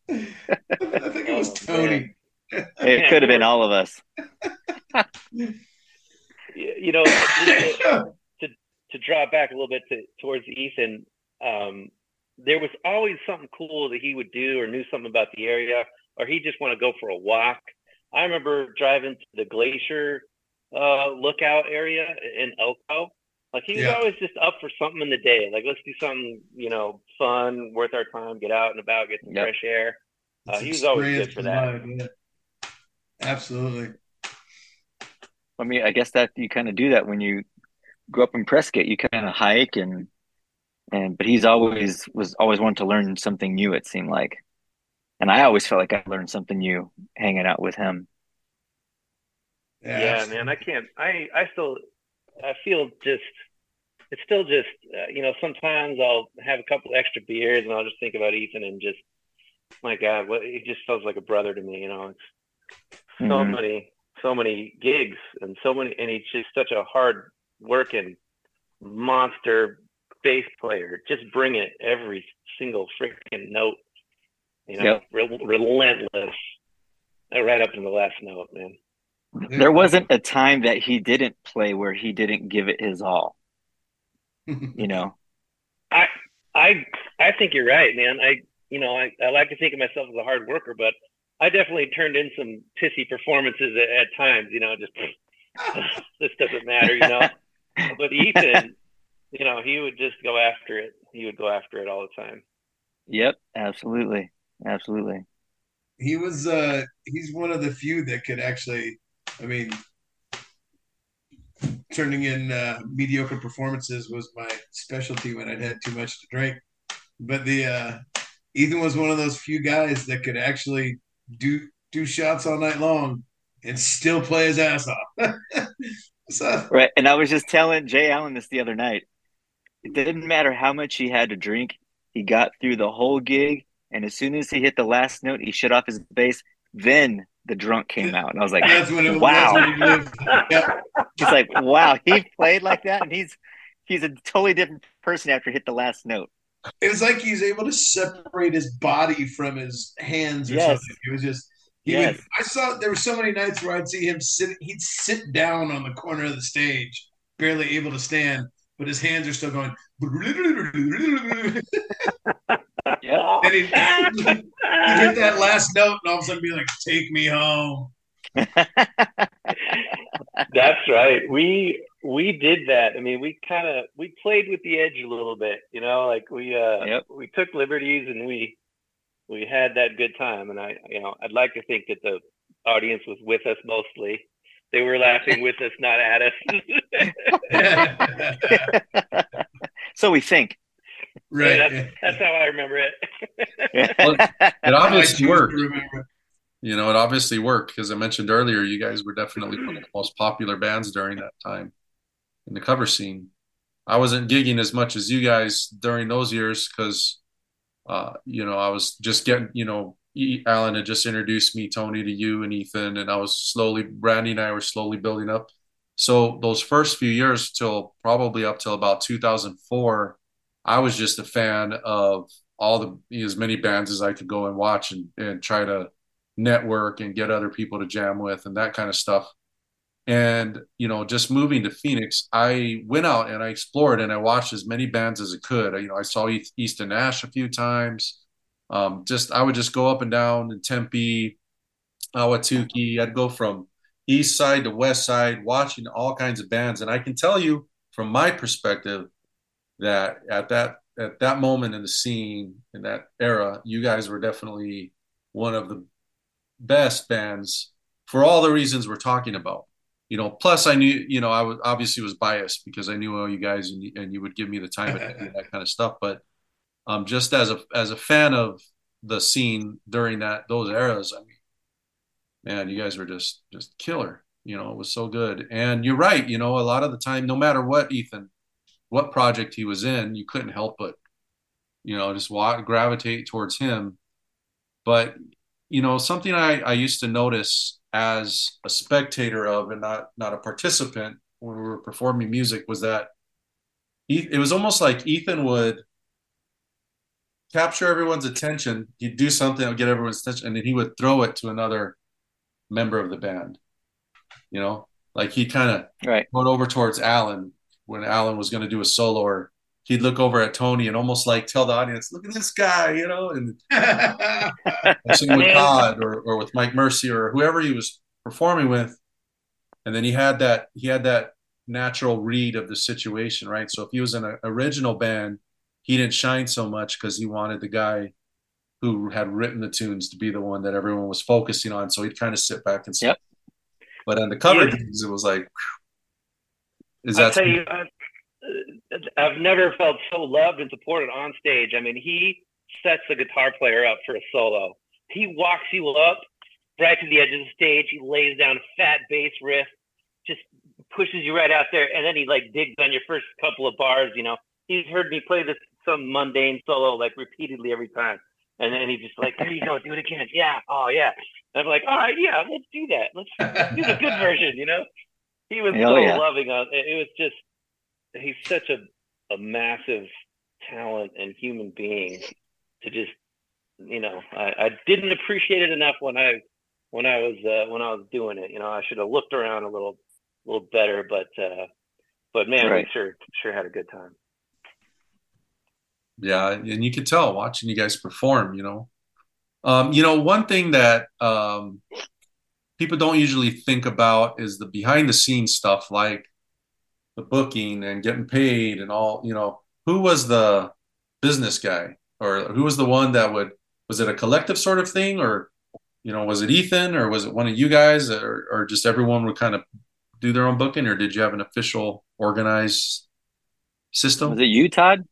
I think it was Oh, Tony. It could have been all of us. *laughs* You know, just to, to draw back a little bit to, towards Ethan, um, there was always something cool that he would do or knew something about the area, or he'd just want to go for a walk. I remember driving to the glacier uh, lookout area in Elko. Like he was Yeah. always just up for something in the day. Like let's do something, you know, fun, worth our time, get out and about, get some Yep. fresh air. Uh, he was always good for that. life, yeah. Absolutely. I mean, I guess that you kind of do that when you grow up in Prescott. You kind of hike and and but he's always was always wanting to learn something new. It seemed like, and I always felt like I learned something new hanging out with him. Yeah, yeah, man i can't i i still i feel just it's still just uh, you know sometimes i'll have a couple extra beers and i'll just think about ethan and just my god what he just feels like a brother to me you know it's so Mhm. many so many gigs and so many and he's just such a hard working monster bass player just bringing it every single freaking note you know Yep. re- relentless Uh, right up in the last note man There wasn't a time that he didn't play where he didn't give it his all. You *laughs* know, I I I think you're right, man. I you know I, I like to think of myself as a hard worker, but I definitely turned in some pissy performances at, at times. You know, just *laughs* this doesn't matter, you know. *laughs* but Ethan, you know, he would just go after it. He would go after it all the time. yep, absolutely, absolutely. he was uh he's one of the few that could actually i mean turning in uh mediocre performances was my specialty when i'd had too much to drink but the uh ethan was one of those few guys that could actually do do shots all night long and still play his ass off *laughs* so Right. And I was just telling Jay Allen this the other night. It didn't matter how much he had to drink, he got through the whole gig. And as soon as he hit the last note, he shut off his bass. Then the drunk came out. And I was like, that's when it Wow. that's he lived. He's like, wow, he played like that. And he's he's a totally different person after he hit the last note. it was like he's able to separate his body from his hands or Yes. something. It was just he Yes. would, I saw there were so many nights where I'd see him sit he'd sit down on the corner of the stage, barely able to stand, but his hands are still going Yeah. he'd, he'd hit that *laughs* last note and all of a sudden be like, Take me home. That's right. We we did that. I mean, we kind of we played with the edge a little bit, you know, like we uh Yep. we took liberties and we we had that good time and I you know, I'd like to think that the audience was with us mostly. They were laughing with us, not at us. *laughs* *laughs* so we think. Right. that's, yeah. that's how I remember it. *laughs* Well, It obviously worked. You know, it obviously worked because I mentioned earlier, you guys were definitely one of the most popular bands during that time in the cover scene. I wasn't gigging as much as you guys during those years because, uh, you know, I was just getting, you know, E- Allan had just introduced me, Tony, to you and Ethan, and I was slowly, Brandy and I were slowly building up. So those first few years, till probably up till about 2004, I was just a fan of all the as many bands as I could go and watch and, and try to network and get other people to jam with and that kind of stuff. And, you know, just moving to Phoenix, I went out and I explored and I watched as many bands as I could. You know, I saw East, Easton Nash a few times. Um, just, I would just go up and down in Tempe, Ahwatukee. I'd go from, east side to west side, watching all kinds of bands, and I can tell you from my perspective that at that at that moment in the scene in that era, you guys were definitely one of the best bands for all the reasons we're talking about. You know, plus I knew, you know, I was obviously was biased because I knew all you guys and, and you would give me the time and that kind of stuff. But um, just as a as a fan of the scene during that those eras, I mean, man, you guys were just just killer. You know, it was so good. And you're right. You know, a lot of the time, no matter what Ethan, what project he was in, you couldn't help but, you know, just walk, gravitate towards him. But you know, something I, I used to notice as a spectator of and not not a participant when we were performing music was that it was almost like Ethan would capture everyone's attention. He'd do something that would get everyone's attention, and then he would throw it to another member of the band. You know, like he kind of right. went over towards Allan when Allan was going to do a solo, or he'd look over at Tony and almost like tell the audience, "Look at this guy," you know, and *laughs* sing with Tod or, or with Mike Mercy or whoever he was performing with, and then he had that he had that natural read of the situation, right? So if he was in an uh, original band, he didn't shine so much because he wanted the guy who had written the tunes to be the one that everyone was focusing on. So he'd kind of sit back and say, yep. But on the cover yeah. it was like, is that? I'll tell you, I've, uh, I've never felt so loved and supported on stage. I mean, he sets the guitar player up for a solo. He walks you up right to the edge of the stage. He lays down a fat bass riff, just pushes you right out there, and then he like digs on your first couple of bars. You know, he's heard me play this some mundane solo like repeatedly every time. And then he's just like, there you go, do it again. Yeah. Oh, yeah. And I'm like, all right, yeah, let's do that. Let's, let's do the good *laughs* version, you know? He was Hell so yeah. loving on it. was just, he's such a, a massive talent and human being to just, you know, I, I didn't appreciate it enough when I, when I was, uh, when I was doing it, you know, I should have looked around a little, little better, but, uh, but man, right. we sure, sure had a good time yeah and you could tell watching you guys perform you know um, you know one thing that um, people don't usually think about is the behind the scenes stuff like the booking and getting paid and all you know who was the business guy? Or who was the one that would was it a collective sort of thing? Or you know was it ethan? Or was it one of you guys? Or, or just everyone would kind of do their own booking? Or did you have an official organized system? Was it you tod?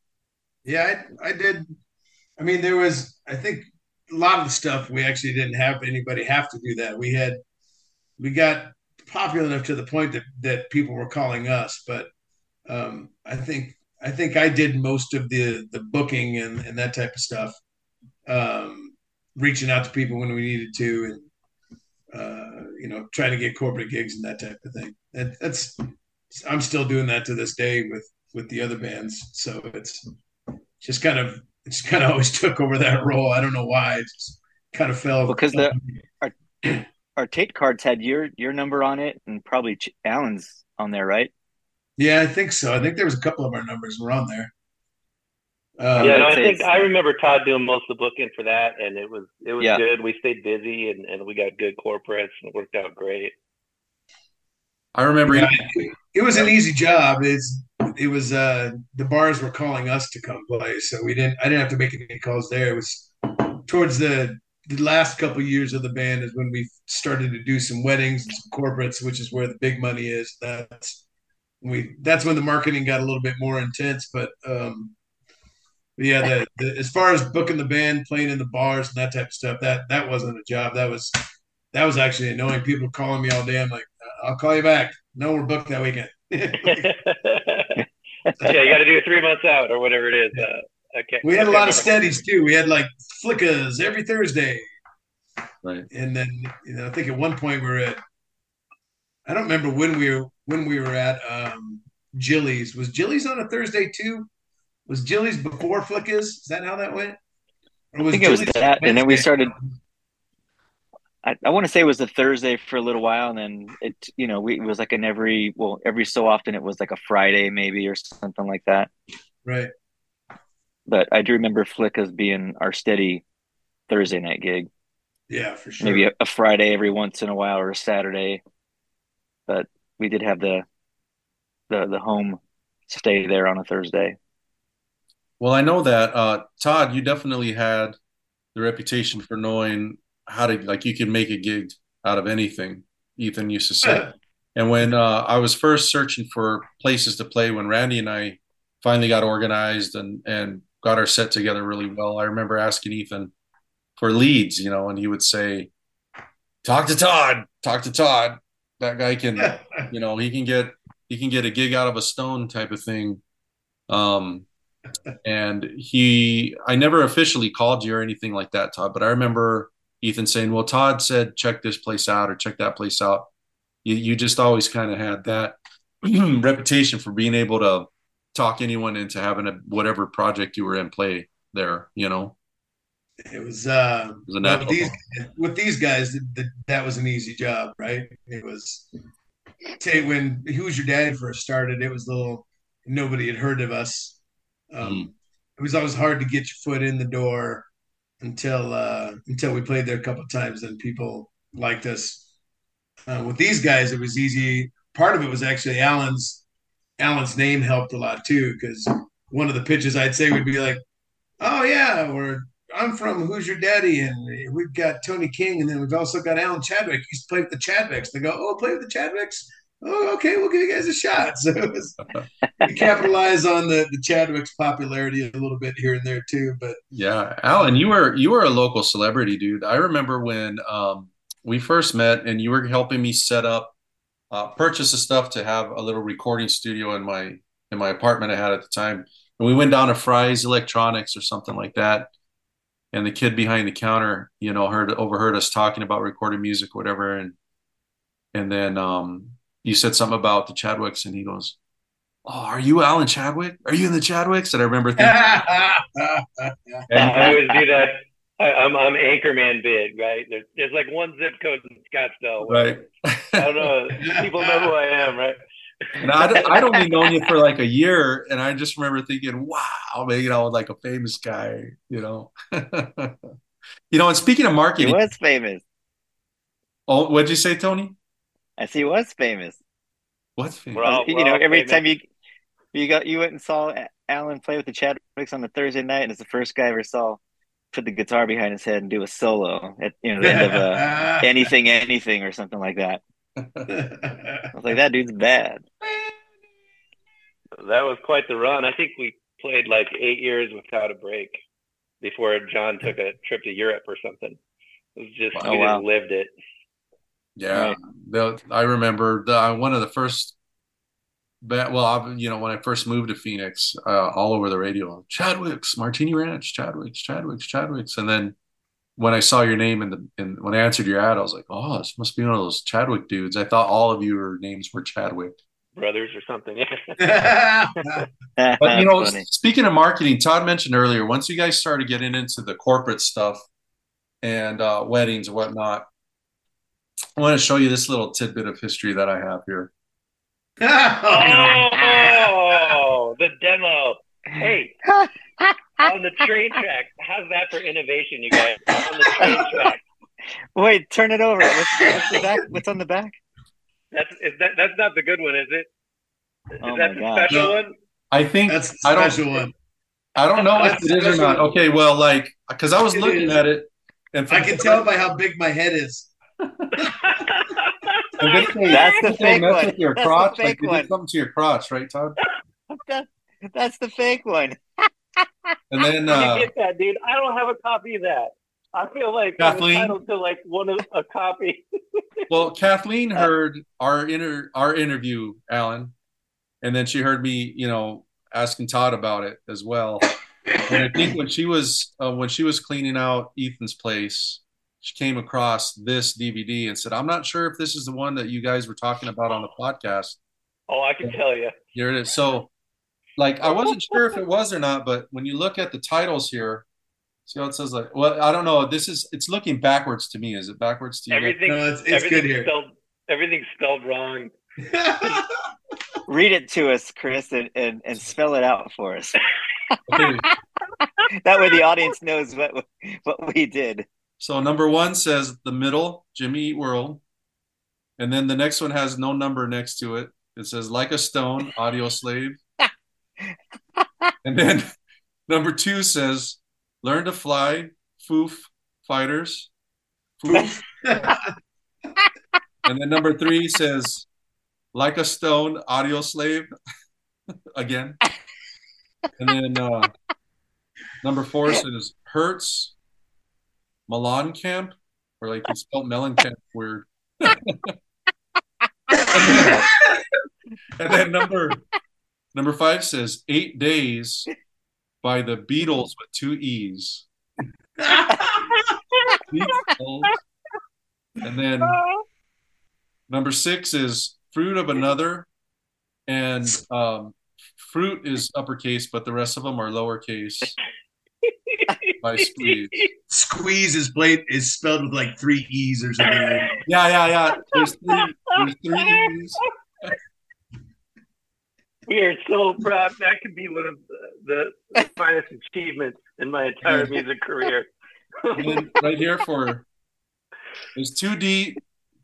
Yeah, I, I did. I mean, there was, I think, a lot of the stuff we actually didn't have anybody have to do that. We had, we got popular enough to the point that that people were calling us, but um, I think I think I did most of the the booking and, and that type of stuff, um, reaching out to people when we needed to, and uh, you know, trying to get corporate gigs and that type of thing. And that's I'm still doing that to this day with with the other bands. So it's just kind of just kind of *laughs* always took over that role. I don't know why. It just kind of fell because the our Tate cards had your your number on it and probably Allan's on there, right? Yeah, I think so. I think there was a couple of our numbers were on there. Uh, yeah, no, I think I remember Tod doing most of the booking for that, and it was it was yeah. good. We stayed busy, and, and we got good corporates, and it worked out great. I remember yeah, it, it was an easy job. It's it was uh the bars were calling us to come play, so we didn't. I didn't have to make any calls there. It was towards the the last couple of years of the band is when we started to do some weddings and some corporates, which is where the big money is. That's we that's when the marketing got a little bit more intense. But um, yeah, the, the, as far as booking the band, playing in the bars and that type of stuff, that that wasn't a job. That was that was actually annoying. People calling me all day. I'm like, I'll call you back. No, we're booked that weekend. *laughs* *laughs* yeah, you got to do it three months out or whatever it is. Uh, okay. We had a lot of steadies too. We had like flickers every Thursday. Right. And then you know, I think at one point we were at. I don't remember when we were when we were at um, Jilly's. Was Jilly's on a Thursday too? Was Jilly's before Flickers? Is that how that went? I think Jilly's it was that, and then we started. I, I want to say it was a Thursday for a little while, and then it, you know, we, it was like an every, well, every so often it was like a Friday maybe or something like that. Right. But I do remember Flickers being our steady Thursday night gig. Yeah, for sure. Maybe a, a, Friday every once in a while or a Saturday. but we did have the the the home stay there on a Thursday. Well, I know that uh, Tod, you definitely had the reputation for knowing how to like you can make a gig out of anything. Ethan used to say. and when uh, I was first searching for places to play, when Randy and I finally got organized and and got our set together really well, I remember asking Ethan for leads, you know, and he would say, "Talk to Tod. Talk to Tod. That guy can, *laughs* you know, he can get he can get a gig out of a stone type of thing." Um, and he, I never officially called you or anything like that, Tod, but I remember Ethan saying, "Well, Tod said check this place out or check that place out." You you just always kind of had that *clears throat* reputation for being able to talk anyone into having a whatever project you were in play there. You know. It was, uh, it was with these with these guys. The, the, that was an easy job, right? It was. Say when Who's Your Daddy first started, it was a little nobody had heard of us. Um, mm. It was always hard to get your foot in the door until uh, until we played there a couple of times. and people liked us. Uh, with these guys, it was easy. Part of it was actually Allan's Allan's name helped a lot too, because one of the pitches I'd say would be like, "Oh yeah, we're I'm from Who's Your Daddy, and we've got Tony King, and then we've also got Allan Chadwick. He used to play with the Chadwicks. They go, "Oh, play with the Chadwicks." oh, okay, we'll give you guys a shot. *laughs* So was, we capitalize on the the Chadwick's popularity a little bit here and there too. But yeah, Allan, you were you were a local celebrity, dude. I remember when um, we first met, and you were helping me set up, uh, purchase the stuff to have a little recording studio in my in my apartment I had at the time. And we went down to Fry's Electronics or something like that. And the kid behind the counter, you know, heard overheard us talking about recording music, whatever, and and then um, you said something about the Chadwicks, and he goes, "Oh, are you Allan Chadwick? Are you in the Chadwicks?" And I remember thinking, *laughs* and, I always do that. I, am I'm, I'm Anchorman bid, right? There's, there's like one zip code in Scottsdale. Right. I don't know. People know who I am, right? and I'd, I'd only known you for like a year, and I just remember thinking, "Wow, man, you know, like a famous guy, you know." *laughs* you know, and speaking of marketing, he was famous. Oh, what'd you say, Tony? I see, was famous. What's famous? All, you know, every famous. time you you got you went and saw Allan play with the Chadwicks on the Thursday night, and it's the first guy I ever saw put the guitar behind his head and do a solo at you know the end of uh, a *laughs* anything anything or something like that. I was like, that dude's bad. That was quite the run. I think we played like eight years without a break before John took a trip to Europe or something. It was just oh, we wow. just lived it. Yeah, right. I remember the one of the first. Well, I, you know, when I first moved to Phoenix, uh, all over the radio, Chadwick's, Martini Ranch, Chadwick's, Chadwick's, Chadwick's, and then when I saw your name in the in when I answered your ad, I was like, oh, this must be one of those Chadwick dudes. I thought all of your names were Chadwick brothers or something. *laughs* but you know, funny. speaking of marketing, Tod mentioned earlier, once you guys started getting into the corporate stuff and uh, weddings and whatnot, I want to show you this little tidbit of history that I have here. Oh, the demo. Hey, *laughs* on the train track. How's that for innovation, you guys? On the train track. Wait, turn it over. What's, what's the back? What's on the back? That's is that that's not the good one, is it? Is oh that the God. special no, one? I think that's the special one. I don't know if it is or not. Okay, well, like because I was it looking is. at it, and I can tell by how big my head is. *laughs* *laughs* That's the fake one. With your that's crotch, like you did something to your crotch, right, Tod? *laughs* that's the fake one. *laughs* and then uh, get that, dude. I don't have a copy of that. I feel like Kathleen, I'm entitled to like one of a copy. well, Kathleen heard our inter our interview, Allan, and then she heard me, you know, asking Tod about it as well. and I think when she was uh, when she was cleaning out Ethan's place, she came across this DVD and said, "I'm not sure if this is the one that you guys were talking about on the podcast." Oh, I can tell you. Here it is. So, like, I wasn't sure if it was or not, but when you look at the titles here, see how it says like, well, I don't know. This is it's looking backwards to me. Is it backwards to you? Everything, no, it's, it's good here. Spelled, everything's spelled wrong. *laughs* Read it to us, Chris, and, and, and spell it out for us. *laughs* that way the audience knows what what we did. So number one says the middle, Jimmy Eat World. And then the next one has no number next to it. It says like a stone, audio slave. *laughs* and then number two says learn to fly, Foof Fighters. Foof. *laughs* and then number three says like a stone, audio slave. *laughs* Again. And then uh, number four says Hertz, Milan Camp, or like it's spelled Mellencamp weird. *laughs* and then number number five says eight days by the Beatles with two E's. and then number six is fruit of another, and um, fruit is uppercase, but the rest of them are lowercase. By squeeze. Squeeze is played is spelled with like three e's or something. Yeah, yeah, yeah. There's three. There's three e's. We are so proud. That could be one of the, the finest achievements in my entire music career. Right here for there's two D.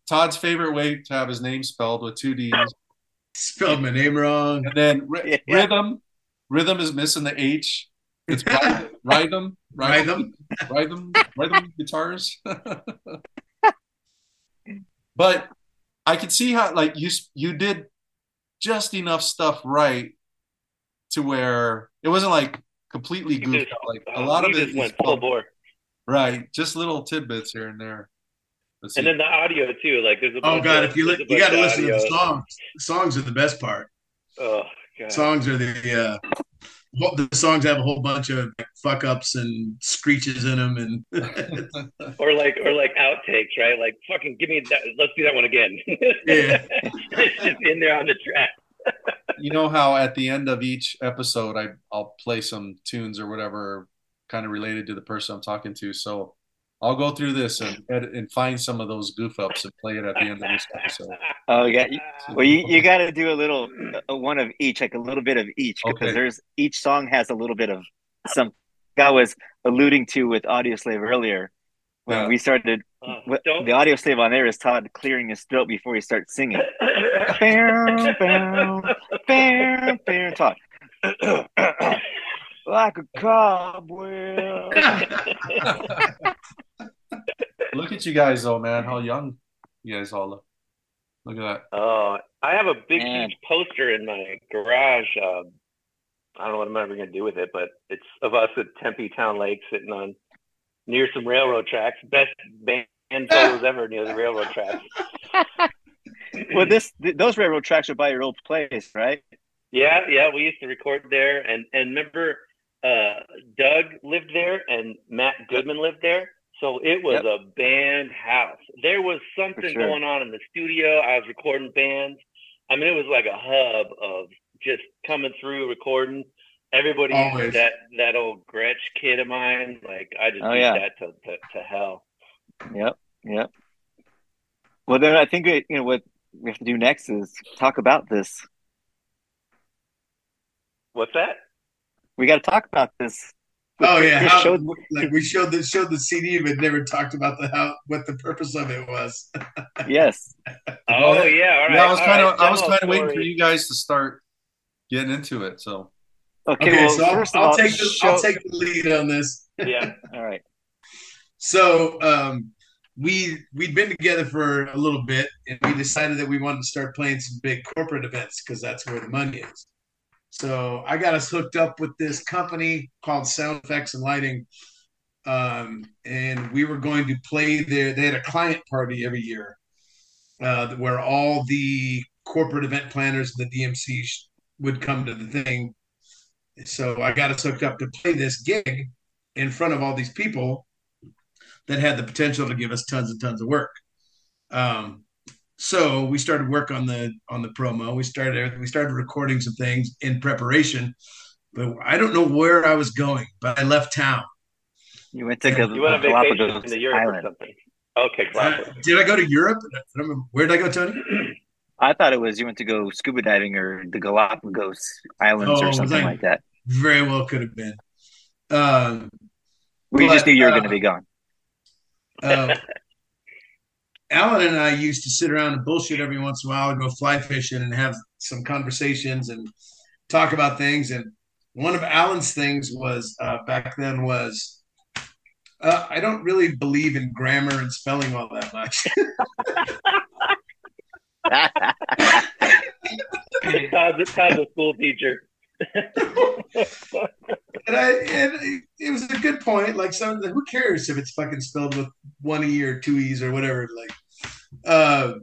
Tod's favorite way to have his name spelled with two D's. Spelled my name wrong. And then ri- Yeah. rhythm. Rhythm is missing the H. It's rhythm, rhythm, Rhythm. rhythm, rhythm guitars. *laughs* but I could see how like you you did just enough stuff right to where it wasn't like completely You goofed out. Like a lot of it just is went full bore. right, just little tidbits here and there. Let's And see. then the audio too. Like there's a Oh god, of- if you there's li- you got to bunch of listen to the songs. The songs are the best part. Oh god. Songs are the uh, well, the songs have a whole bunch of like, fuck ups and screeches in them, and *laughs* Or like or like outtakes, right? Like fucking give me that. Let's do that one again. *laughs* Yeah. *laughs* it's just in there on the track. you know how at the end of each episode I I'll play some tunes or whatever kind of related to the person I'm talking to. So I'll go through this and edit and find some of those goof ups and play it at the end of this episode. Oh yeah. Well, you, you got to do a little uh, one of each, like a little bit of each, because Okay. there's each song has a little bit of some. I was alluding to with Audioslave earlier when Yeah. we started. Uh, the Audioslave on there is Tod clearing his throat before he starts singing. Bam, bam, bam, bam, Tod. like a cobweb. Look at you guys though, man. How young you guys all look. Look at that. Oh, I have a big, Man. huge poster in my garage. Um, I don't know what I'm ever going to do with it, but it's of us at Tempe Town Lake sitting on near some railroad tracks. Best band photos *laughs* ever near the railroad tracks. *laughs* Well, this th- those railroad tracks are by your old place, right? Yeah, yeah, we used to record there, and and remember, uh, Doug lived there, and Matt Goodman lived there. So it was Yep. a band house. There was something sure. going on in the studio. I was recording bands. I mean, it was like a hub of just coming through recording. Everybody Always. that that old Gretsch kid of mine. Like I just Oh, used yeah. that to, to to hell. Yep, yep. Well, then I think it, you know what we have to do next is talk about this. What's that? We got to talk about this. Oh yeah, how, showed- like we showed the showed the CD, but never talked about the how what the purpose of it was. *laughs* yes. Oh yeah, all right. yeah, I was all kind of right. I was kind of waiting for you guys to start getting into it. So Okay. Okay, well, so I'll, I'll all, take the, show- I'll take the lead on this. *laughs* Yeah. *laughs* All right. So um, we we'd been together for a little bit, and we decided that we wanted to start playing some big corporate events because that's where the money is. So I got us hooked up with this company called Sound Effects and Lighting, um, and we were going to play there. They had a client party every year uh, where all the corporate event planners and the DMCs would come to the thing. So I got us hooked up to play this gig in front of all these people that had the potential to give us tons and tons of work. Um, so we started work on the on the promo. We started we started recording some things in preparation, but I don't know where I was going. But I left town. You went to You Gal- went on vacation Galapagos to Europe or Island. something? Okay, Uh, did I go to Europe? I don't remember. Where did I go, Tony? I thought it was you went to go scuba diving or the Galapagos Islands Oh, or something I- like that. Very well could have been. Um, We just knew you were uh, going to be gone. uh, Allan and I used to sit around and bullshit every once in a while and go fly fishing and have some conversations and talk about things. And one of Allan's things was uh, back then was uh, I don't really believe in grammar and spelling all that much. Tod's, Tod's a school teacher. *laughs* and I and it was a good point. Like some, who cares if it's fucking spelled with one e or two e's or whatever. Like, uh,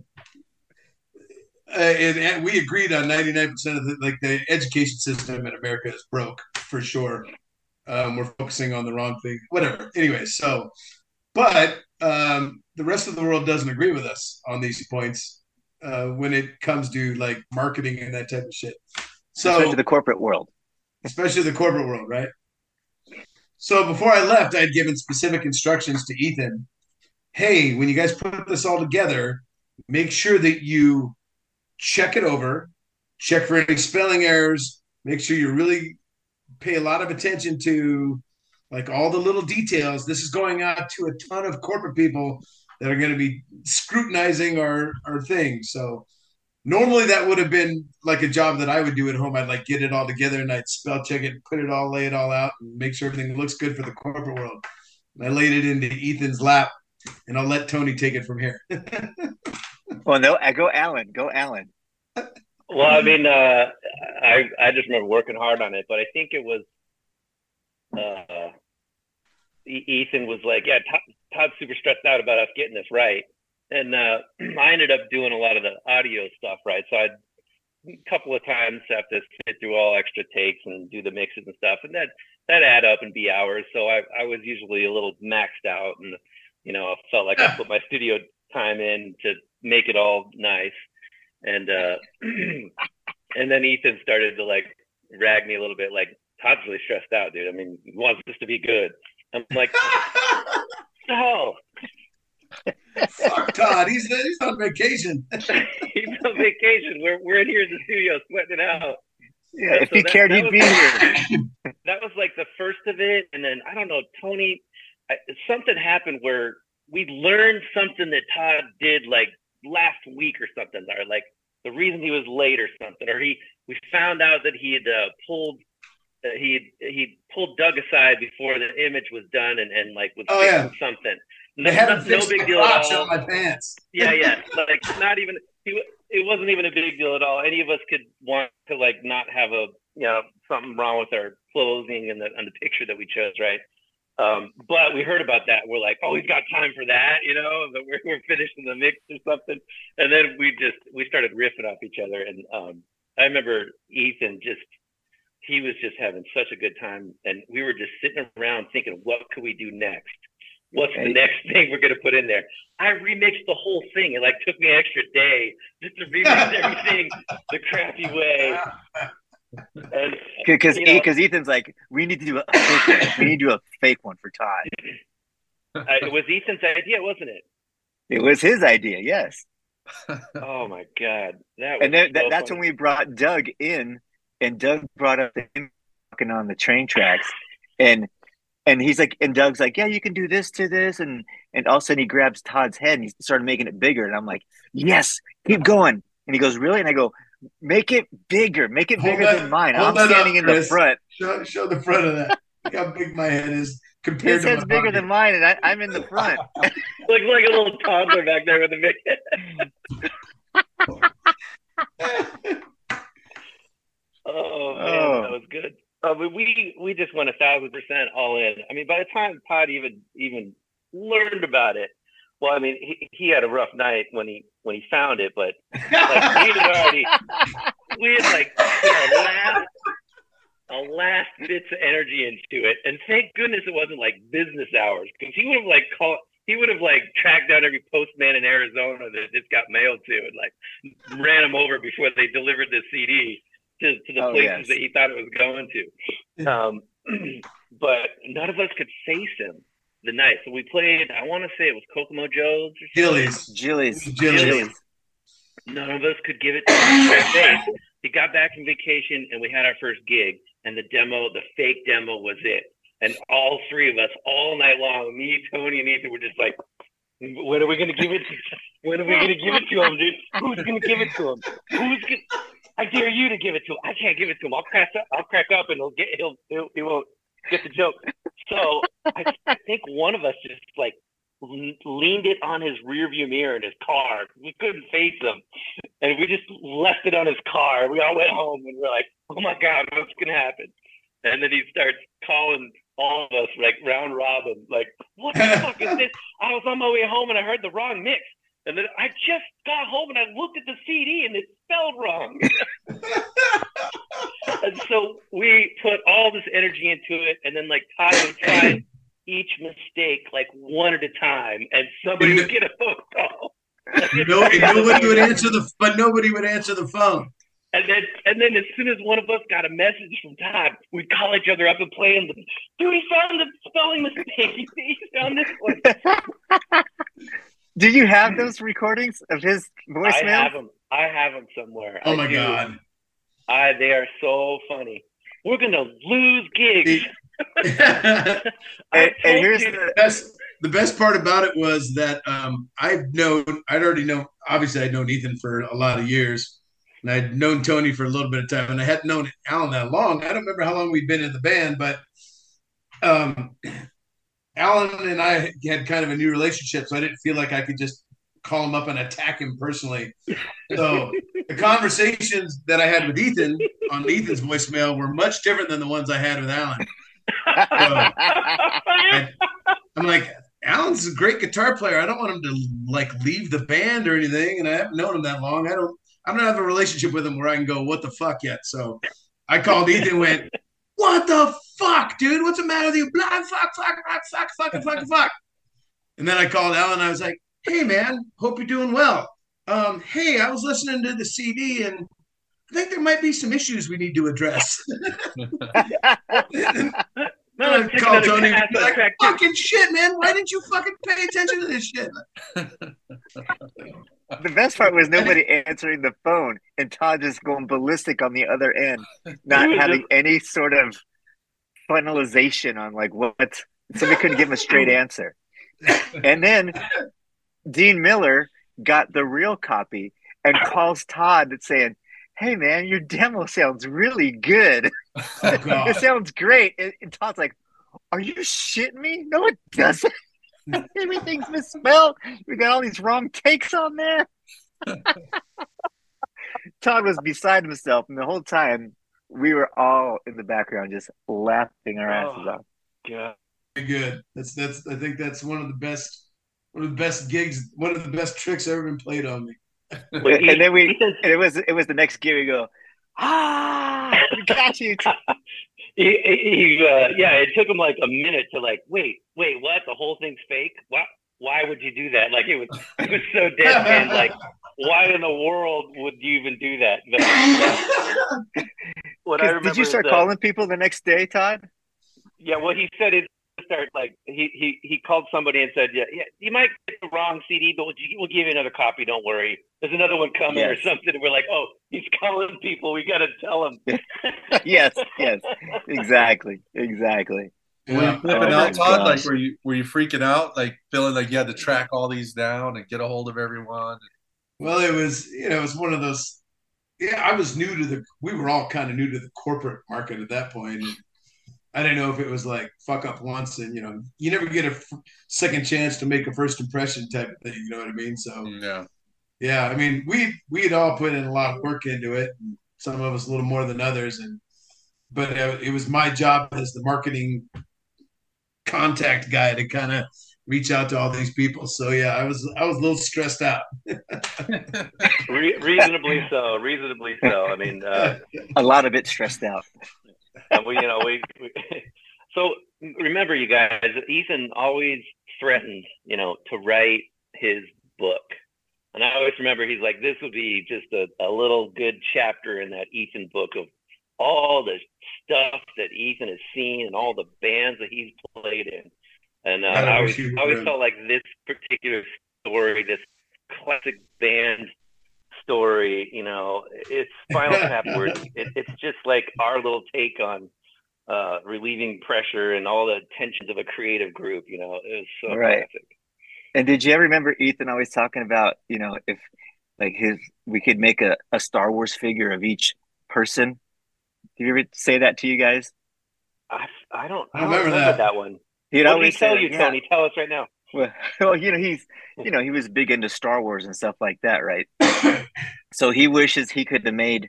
and, and we agreed on ninety nine percent of the like the education system in America is broke for sure. Um, we're focusing on the wrong thing. Whatever. Anyway, so, but um, the rest of the world doesn't agree with us on these points uh, when it comes to like marketing and that type of shit. So especially the corporate world, especially the corporate world, right? So before I left, I had given specific instructions to Ethan. Hey, when you guys put this all together, make sure that you check it over, check for any spelling errors, make sure you really pay a lot of attention to like all the little details. This is going out to a ton of corporate people that are going to be scrutinizing our our thing. So normally that would have been like a job that I would do at home. I'd like get it all together and I'd spell check it, put it all, lay it all out, and make sure everything looks good for the corporate world. And I laid it into Ethan's lap, and I'll let Tony take it from here. *laughs* well, no, I go Allan, go Allan. Well, I mean, uh, I I just remember working hard on it, but I think it was uh, Ethan was like, "Yeah, Tod, Tod's super stressed out about us getting this right," and uh, *clears throat* I ended up doing a lot of the audio stuff, right? So I'd couple of times have to sit through all extra takes and do the mixes and stuff, and that that add up and be hours. So I I was usually a little maxed out, and you know I felt like I put my studio time in to make it all nice, and uh, *clears throat* and then Ethan started to like rag me a little bit, like Tod's really stressed out, dude. I mean, he wants this to be good. I'm like, *laughs* no, Fuck Tod. He's he's on vacation. *laughs* *laughs* he's on vacation. We're we're in here in the studio sweating it out. Yeah, if so he that, cared, that he'd was, be here. That was like the first of it, and then I don't know, Tony. I, something happened where we learned something that Tod did like last week or something, or like the reason he was late or something, or he we found out that he had uh, pulled uh, he he pulled Doug aside before the image was done and, and like was oh, yeah. something. No, no big deal at all. my pants. yeah, yeah. *laughs* Like not even he. It wasn't even a big deal at all. Any of us could want to like not have a you know something wrong with our clothing and the and the picture that we chose, right? Um, but we heard about that. We're like, oh, he's got time for that, you know. But we're, we're finishing the mix or something, and then we just we started riffing off each other. And um, I remember Ethan just he was just having such a good time, and we were just sitting around thinking, what could we do next? what's the next thing we're going to put in there? I remixed the whole thing. It like took me an extra day just to remix *laughs* everything the crappy way. *laughs* And *laughs* because because Ethan's like, we need to do a fake one. We need to do a fake one for Tod. Uh, it was Ethan's idea, wasn't it? It was his idea. Yes. *laughs* oh my god, that and then, so that's when we brought Doug in, and Doug brought up the walking on the train tracks, and and he's like, and Doug's like, yeah, you can do this to this, and and all of a sudden he grabs Tod's head and he started making it bigger, and I'm like, yes, keep going, and he goes, really, and I go, make it bigger, make it bigger that, than mine. I'm standing up, in the front. Show, show the front of that. Look how big my head is compared His to head's bigger body. than mine, and I, am in the front. *laughs* Looks like a little toddler back there with a big head. *laughs* oh man, oh. that was good. Uh, we we just went a thousand percent all in. I mean, by the time Tod even even learned about it, well, I mean, he, he had a rough night when he when he found it, but *laughs* like, we had already we had like put our last our last bits of energy into it, and thank goodness it wasn't like business hours because he would have like called. He would have like tracked down every postman in Arizona that this got mailed to and like ran them over before they delivered the CD to, to the oh, places yes. that he thought it was going to. Um, *clears throat* but none of us could face him the night. So we played, I want to say it was Kokomo Joe's or Gillies. Gillies. Gillies. None of us could give it to him He got back from vacation and we had our first gig and the demo, the fake demo was it. And all three of us all night long, me, Tony, and Ethan were just like, When are we gonna give it? To, *laughs* when are we gonna give it to him, dude? Who's gonna give it to him? Who's gonna? I dare you to give it to him. I can't give it to him. I'll crack up. I'll crack up, and he'll get. He'll. he'll he won't get the joke. So I, think one of us just like leaned it on his rearview mirror in his car. We couldn't face him, and we just left it on his car. We all went home, and we're like, "Oh my god, what's gonna happen?" And then he starts calling all of us like round robin, like, "What the fuck is this?" I was on my way home and I heard the wrong mix, and then I just got home and I looked at the CD and it spelled wrong. *laughs* and so we put all this energy into it, and then like Tod would try each mistake like one at a time, and somebody would get a phone call. no, nobody would answer the, but nobody would answer the phone. And then, and then, as soon as one of us got a message from Tod, we'd call each other up and play him. Dude, he found the spelling mistake. *laughs* He found this one. Did you have those recordings of his voicemail? I have them. I have them somewhere. Oh I my do. god! I, they are so funny. We're gonna lose gigs. *laughs* and, and here's the, the best. The best part about it was that um, I've known. I'd already known. Obviously, I'd known Ethan for a lot of years, and I'd known Tony for a little bit of time, and I hadn't known Allan that long. I don't remember how long we'd been in the band, but um, Allan and I had kind of a new relationship, so I didn't feel like I could just call him up and attack him personally. So the conversations that I had with Ethan on Ethan's voicemail were much different than the ones I had with Allan. So I, I'm like, Allan's a great guitar player. I don't want him to like leave the band or anything, and I haven't known him that long. I don't. I don't have a relationship with him where I can go, "What the fuck?" Yet. So I called Ethan, went, "What the fuck, dude? What's the matter with you? Blah, fuck, fuck, fuck, fuck, fuck, fuck, fuck." And then I called Allan. I was like, "Hey, man, hope you're doing well. Um, hey, I was listening to the CD and." I think there might be some issues we need to address. *laughs* *laughs* No, I take call Tony pass and be at like, fucking shit, man. Why didn't you fucking pay attention to this shit? the best part was nobody answering the phone and Tod just going ballistic on the other end, not having any sort of finalization on like what somebody couldn't give him a straight *laughs* answer. And then Dean Miller got the real copy and *laughs* calls Tod saying, Hey man, your demo sounds really good. *laughs* Oh, it sounds great. And, and Tod's like, Are you shitting me? No, it *laughs* doesn't. Everything's misspelled. We got all these wrong takes on there. Tod was beside himself, and the whole time we were all in the background just laughing our asses Oh. off. Good, good. That's that's. I think that's one of the best. One of the best gigs. One of the best tricks ever been played on me. *laughs* And then we, and it was it was the next gig. We go, ah, we got you. *laughs* he, he, he, uh, yeah, it took him like a minute to like, wait, wait, what? The whole thing's fake? Why, why would you do that? Like it was, it was so deadpan. like, why in the world would you even do that? But *laughs* what I remember Did you start that- calling people the next day, Tod? Yeah, what he said is start like he he he called somebody and said, yeah, yeah, you might get the wrong CD, but we'll, we'll give you another copy. Don't worry. There's another one coming or something. And we're like, oh, he's calling people. We got to tell him. *laughs* yes, yes, exactly, exactly. Were you flipping Oh out, my Tod? Like, were you were you freaking out? Like, feeling like you had to track all these down and get a hold of everyone? Well, it was you know it was one of those. Yeah, I was new to the. We were all kind of new to the corporate market at that point. And I didn't know if it was like fuck up once, and you know you never get a f- second chance to make a first impression type of thing. You know what I mean? So Yeah. yeah, I mean we we had all put in a lot of work into it. And some of us a little more than others, and but uh, it was my job as the marketing contact guy to kind of reach out to all these people. So yeah, I was I was a little stressed out. *laughs* Re- reasonably so. Reasonably so. I mean, uh, *laughs* A lot of it stressed out. And we, you know, we, we. *laughs* So remember, you guys, Ethan always threatened, you know, to write his book, and I always remember he's like, this would be just a, a little good chapter in that Ethan book of all the stuff that Ethan has seen and all the bands that he's played in. And uh, I I always, I always felt like this particular story, this classic band story, you know, it's Spinal Tap *laughs* where it, it's just like our little take on uh, relieving pressure and all the tensions of a creative group. You know, it was so Right. classic. And did you ever remember Ethan always talking about, you know, if like his we could make a, a Star Wars figure of each person? Did you ever say that to you guys? I, I don't I I don't remember remember that. that, one. He'd What did he always tell say, you, yeah. Tony? Tell us right now. *laughs* Well, well, you know, he's you know, he was big into Star Wars and stuff like that, right? *coughs* so he wishes he could have made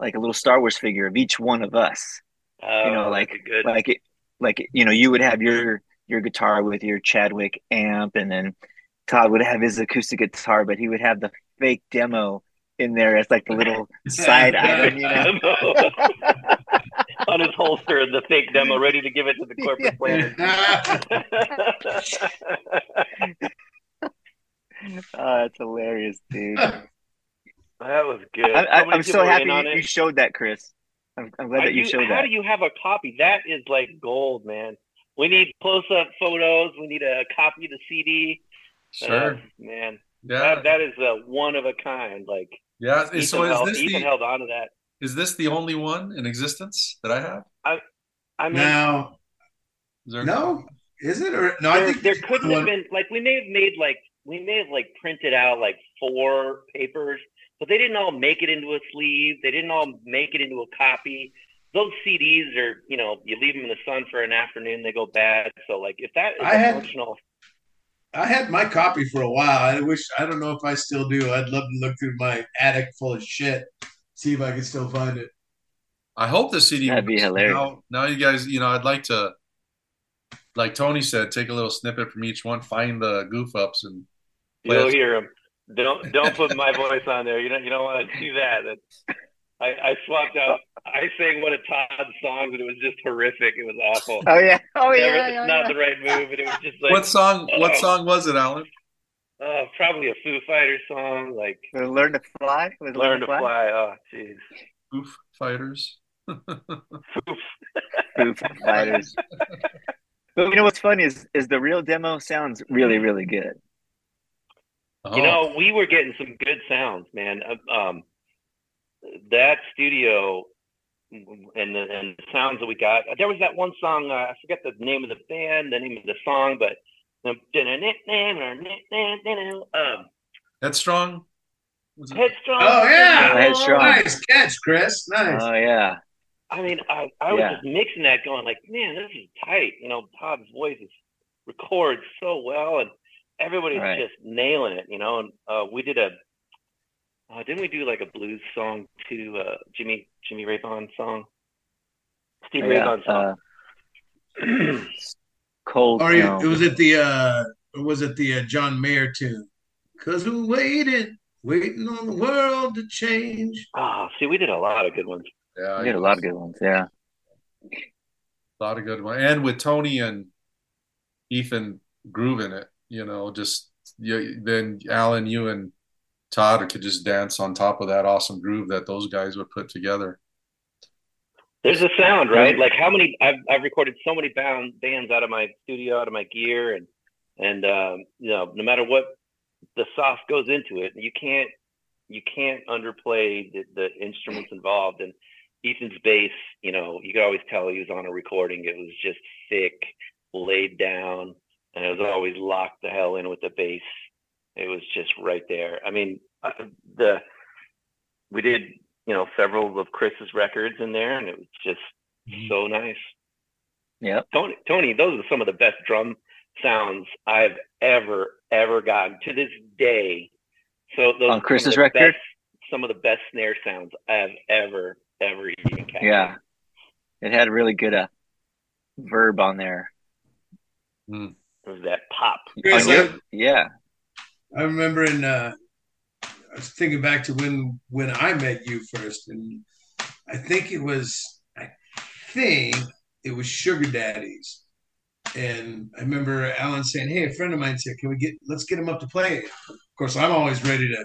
like a little Star Wars figure of each one of us. Oh, you know, oh, like good. like it, like you know, you would have your your guitar with your Chadwick amp, and then Tod would have his acoustic guitar, but he would have the fake demo in there as like the little *laughs* side item, you know. *laughs* Demo. on his holster, the fake demo, ready to give it to the corporate *laughs* planner. *laughs* Oh, that's hilarious, dude. That was good. I, I, I'm so happy you, you showed that, Chris. I'm, I'm glad Are that you you- showed how that. How do you have a copy? That is like gold, man. We need close-up photos. We need a copy of the CD. Sure. Uh, man. yeah. That, that is a one of a kind. Like yeah. Ethan, So is held, this Ethan the held on to that. Is this the only one in existence that I have? I I mean, now, Is there no, is it or no? I there, think there couldn't one- have been like we may have made like we may have like printed out like four papers, but they didn't all make it into a sleeve. They didn't all make it into a copy. Those CDs are, you know, you leave them in the sun for an afternoon, they go bad. So like if that is I had- emotional, I had my copy for a while. I wish I don't know if I still do. I'd love to look through my attic full of shit, see if I can still find it. I hope the CD. That'd be hilarious. Now, now you guys, you know, I'd like to, like Tony said, take a little snippet from each one, find the goof ups, and you'll Yes. hear them. Don't don't put my voice on there. You don't you don't want to do that. That's, I, I swapped out. I sang one of Tod's songs and it was just horrific. It was awful. Oh yeah, oh Never- yeah, it's yeah, not yeah. the right move, and it was just like what song? What oh. song was it, Allan? Uh, probably a Foo Fighters song, like Learn to fly. Was it "Learn to Fly." Oh, jeez. Foo Fighters. *laughs* Foo Fighters. But you know what's funny is is the real demo sounds really really good. Oh, You know, we were getting some good sounds, man. Uh, Um, that studio and the and the sounds that we got. There was that one song. Uh, I forget the name of the band, the name of the song, but um, Headstrong. Was it? Headstrong. Oh, yeah. Headstrong. Nice catch, Chris. Nice. Oh yeah, I mean, I, I was Yeah. just mixing that, going like, man, this is tight. You know, Tod's voice is records so well, and everybody's Right. just nailing it. You know, and uh, we did a, uh, didn't we do like a blues song to Uh, Jimmy Jimmy Ray Vaughan song, Steve Ray yeah. Vaughan Uh, song. *clears throat* cold. Or you- it was it the uh or was it the uh, John Mayer tune? Cause we're waiting, waiting on the world to change. Ah, see, we did a lot of good ones. Yeah, We did a lot of good ones. Yeah. A lot of good ones, and with Tony and Ethan grooving it, you know, just you, then Allan, you and Tod could just dance on top of that awesome groove that those guys would put together. There's a sound, right? Like how many I've I've recorded so many band, bands out of my studio, out of my gear, and and um, you know, no matter what the sauce goes into it, you can't you can't underplay the, the instruments involved. And Ethan's bass, you know, you could always tell he was on a recording. It was just thick, laid down, and it was always locked the hell in with the bass. It was just right there. I mean, uh, the we did you know several of Chris's records in there, and it was just so nice. Yeah, Tony, Tony, those are some of the best drum sounds I've ever ever gotten to this day. So those On Chris's record? best- some of the best snare sounds I've ever ever even captured. Yeah. It had a really good uh, verb on there. it was that pop. Chris, I- yeah. I remember in uh I was thinking back to when when I met you first, and I think it was I think it was Sugar Daddies. And I remember Allan saying, Hey, a friend of mine said, Can we get let's get him up to play? Of course, I'm always ready to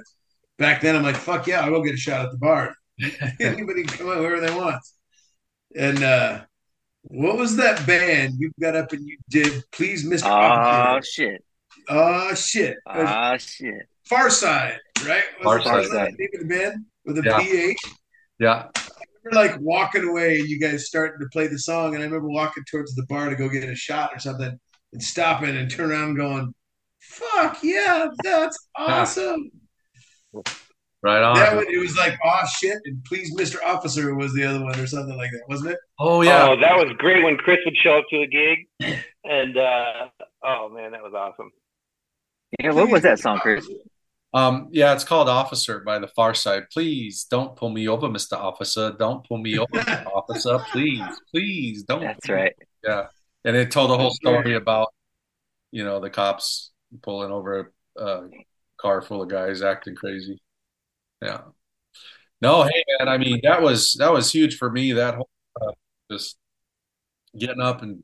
back then I'm like, fuck yeah, I will get a shot at the bar. *laughs* Anybody can come out wherever they want. And uh what was that band you got up and you did? Please, Mr. Oh ah, shit. Oh shit. Oh shit. Pharcyde, right? Far Was it Pharcyde. Side the name of the band with a Yeah. PH? Yeah, We're like walking away, and you guys starting to play the song, and I remember walking towards the bar to go get a shot or something, and stopping and turn around, going, fuck yeah, that's *laughs* awesome. Right on. That one, it was like, oh shit, and please, Mr. Officer was the other one or something like that, wasn't it? Oh yeah. Oh, that was great when Chris would show up to a gig, and uh, oh man, that was awesome. Yeah, what was that song, Chris? Um, yeah, it's called Officer by the Pharcyde. Please don't pull me over, Mr. Officer. Don't pull me over, Mr. *laughs* Officer. Please, please don't. That's right. Yeah. And it told a whole story about, you know, the cops pulling over a car full of guys acting crazy. Yeah. No, hey man, I mean that was that was huge for me. That whole uh, just getting up and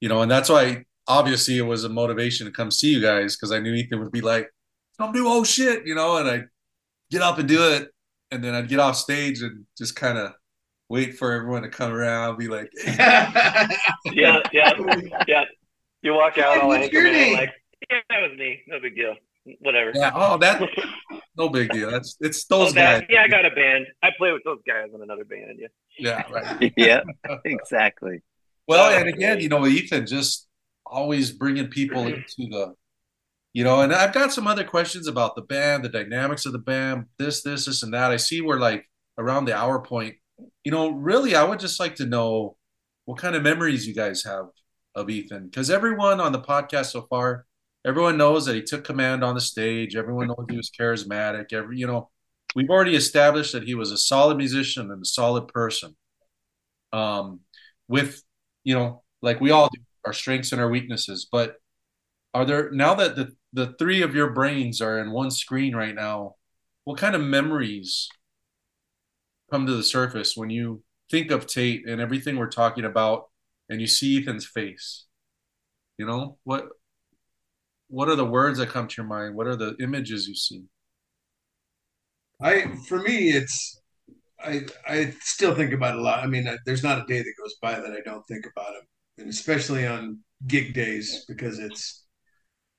you know, and that's why obviously it was a motivation to come see you guys because I knew Ethan would be like, "Come do oh shit," you know, and I get up and do it, and then I'd get off stage and just kind of wait for everyone to come around, be like, *laughs* hey. yeah, yeah, yeah. You walk out all like, like, yeah, that was me. No big deal. Whatever. Yeah. Oh, that. *laughs* No big deal. That's it's oh, those oh, that, guys. Yeah, I got a band. I play with those guys in another band. Yeah. Yeah. Right. *laughs* yeah. Exactly. Well, uh, and again, you know, Ethan just always bringing people mm-hmm. into the, you know, and I've got some other questions about the band, the dynamics of the band, this, this, this, and that. I see we're like around the hour point. You know, really, I would just like to know what kind of memories you guys have of Ethan, because everyone on the podcast so far everyone knows that he took command on the stage. Everyone knows he was charismatic. Every you know, we've already established that he was a solid musician and a solid person. Um, with you know, like we all do, our strengths and our weaknesses. But are there now that the the three of your brains are in one screen right now? What kind of memories come to the surface when you think of Tate and everything we're talking about, and you see Ethan's face? You know what what are the words that come to your mind? What are the images you see? I for me, it's I I still think about a lot. I mean, there's not a day that goes by that I don't think about him, and especially on gig days because it's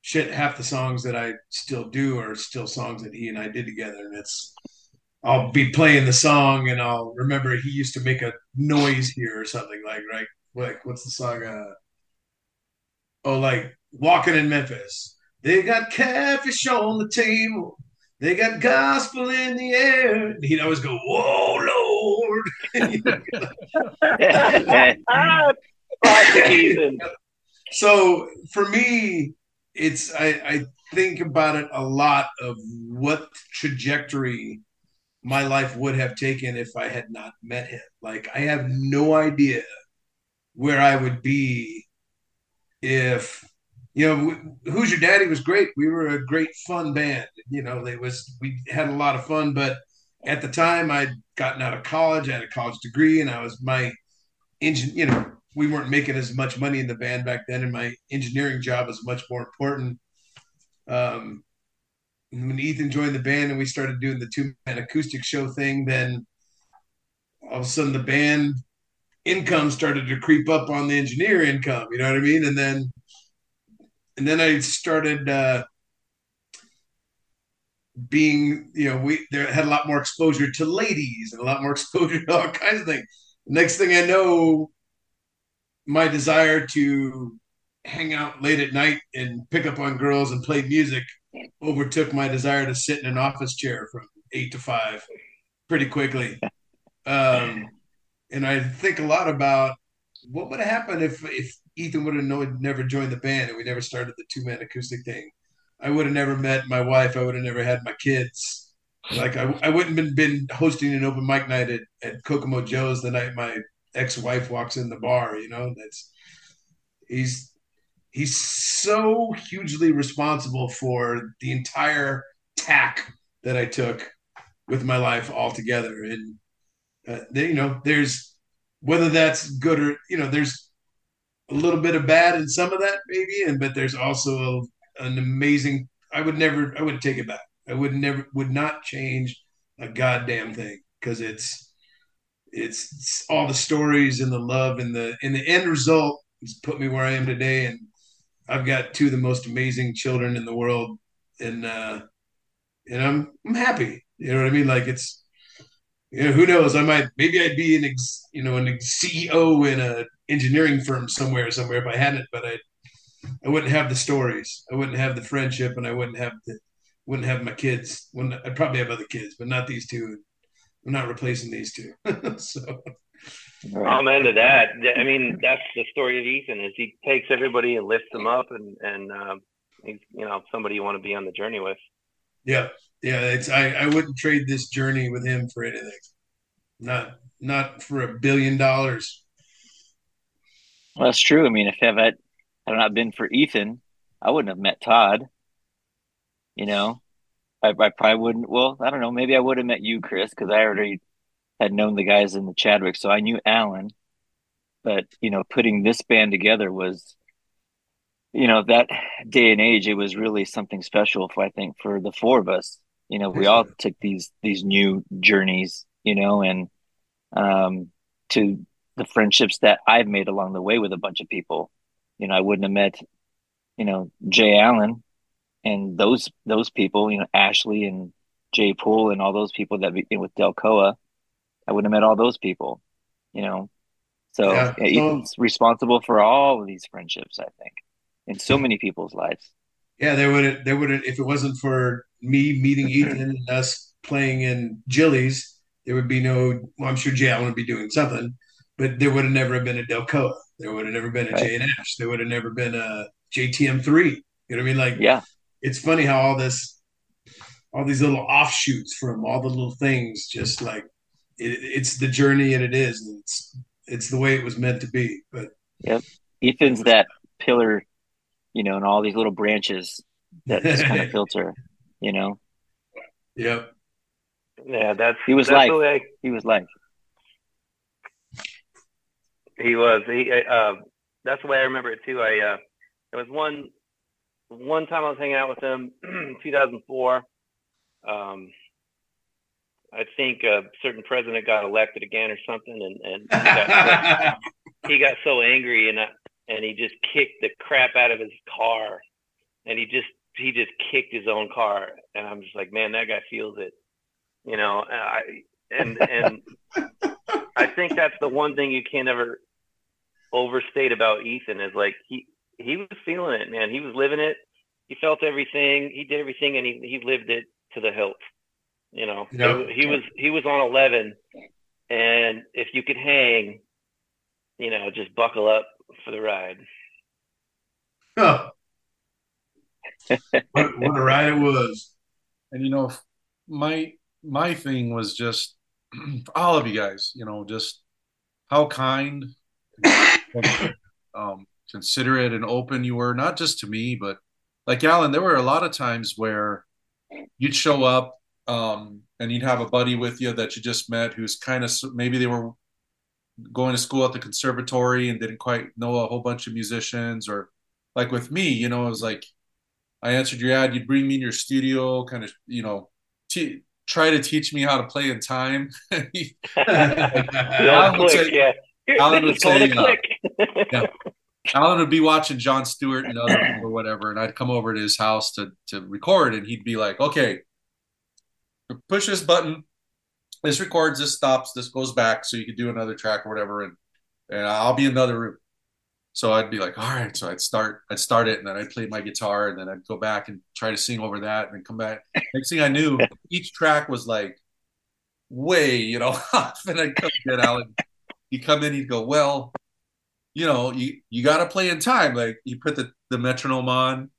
shit. Half the songs that I still do are still songs that he and I did together, and it's I'll be playing the song and I'll remember he used to make a noise here or something like right like what's the song? Uh, oh, like walking in Memphis. They got catfish on the table. They got gospel in the air. And he'd always go, Whoa, Lord. *laughs* *laughs* so for me, it's I, I think about it a lot of what trajectory my life would have taken if I had not met him. Like I have no idea where I would be if you know, who's your daddy was great. We were a great fun band. You know, it was we had a lot of fun. But at the time, I'd gotten out of college. I had a college degree, and I was my engine. You know, we weren't making as much money in the band back then, and my engineering job was much more important. Um, when Ethan joined the band and we started doing the two man acoustic show thing, then all of a sudden the band income started to creep up on the engineer income. You know what I mean? And then and then I started uh, being, you know, we there had a lot more exposure to ladies and a lot more *laughs* exposure to all kinds of things. Next thing I know, my desire to hang out late at night and pick up on girls and play music overtook my desire to sit in an office chair from eight to five pretty quickly. Um, and I think a lot about what would have happened if if Ethan would have never joined the band and we never started the two man acoustic thing. I would have never met my wife. I would have never had my kids. Like I, I wouldn't have been, hosting an open mic night at, at Kokomo Joe's the night my ex-wife walks in the bar. You know, that's he's he's so hugely responsible for the entire tack that I took with my life altogether. And uh, they, you know, there's whether that's good or you know, there's a little bit of bad in some of that maybe and but there's also a, an amazing i would never i would take it back i would never would not change a goddamn thing because it's, it's it's all the stories and the love and the and the end result has put me where i am today and i've got two of the most amazing children in the world and uh and i'm i'm happy you know what i mean like it's you know, who knows? I might maybe I'd be an ex, you know an CEO in a engineering firm somewhere somewhere if I hadn't, but I I wouldn't have the stories. I wouldn't have the friendship, and I wouldn't have the wouldn't have my kids. Wouldn't I'd probably have other kids, but not these two. I'm not replacing these two. *laughs* so. I'm into that. I mean, that's the story of Ethan. Is he takes everybody and lifts them up, and and um, he's you know somebody you want to be on the journey with. Yeah, yeah. It's I I wouldn't trade this journey with him for anything. Not not for a billion dollars. Well, that's true. I mean, if it had not been for Ethan, I wouldn't have met Tod. You know, I, I probably wouldn't. Well, I don't know. Maybe I would have met you, Chris, because I already had known the guys in the Chadwick, so I knew Allan. But you know, putting this band together was, you know, that day and age, it was really something special. For I think for the four of us, you know, we all took these these new journeys, you know, and um, to the friendships that I've made along the way with a bunch of people. You know, I wouldn't have met, you know, Jay Allen and those those people, you know, Ashley and Jay Poole and all those people that be, with Delcoa. I wouldn't have met all those people, you know. So yeah, Ethan's responsible for all of these friendships, I think, in so many people's lives. Yeah, they would they would if it wasn't for me meeting Ethan and us playing in Jilly's, there would be no. Well, I'm sure Jay Allen would be doing something, but there would have never been a Delcoa. There would have never been a right. Jay and Ash. There would have never been a JTM three. You know what I mean? Like, yeah, it's funny how all this, all these little offshoots from all the little things, just like it, it's the journey and it is. It's it's the way it was meant to be. But yep, Ethan's that pillar, you know, and all these little branches that just kind of *laughs* filter, you know. Yep. Yeah, that's he was like he was like he was he uh, that's the way I remember it too. I uh, there was one one time I was hanging out with him, *clears throat* 2004. Um, I think a certain president got elected again or something, and and he got, so, *laughs* he got so angry and I, and he just kicked the crap out of his car, and he just he just kicked his own car, and I'm just like, man, that guy feels it, you know. I and and *laughs* I think that's the one thing you can't ever overstate about Ethan is like he he was feeling it, man. He was living it. He felt everything. He did everything, and he he lived it to the hilt. You know, yep. he was he was on eleven, and if you could hang, you know, just buckle up for the ride. Huh. what, what a ride it was! And you know, my my thing was just *clears throat* all of you guys. You know, just how kind, um, considerate, and open you were, not just to me, but like Allan. There were a lot of times where you'd show up um, and you'd have a buddy with you that you just met who's kind of maybe they were going to school at the conservatory and didn't quite know a whole bunch of musicians or like with me you know it was like i answered your ad you'd bring me in your studio kind of you know t- try to teach me how to play in time *laughs* *laughs* allan would say, yeah. allan would say uh, yeah. Allan would be watching Jon Stewart and other or whatever, and I'd come over to his house to to record, and he'd be like, "Okay, push this button. This records, this stops, this goes back, so you could do another track or whatever, and and I'll be in another room. So I'd be like, all right. So I'd start, I'd start it, and then I'd play my guitar, and then I'd go back and try to sing over that, and then come back. Next thing I knew, each track was like way, you know, *laughs* off, and I'd come get Allan. He'd come in, he'd go, well, you know, you you got to play in time. Like you put the the metronome on,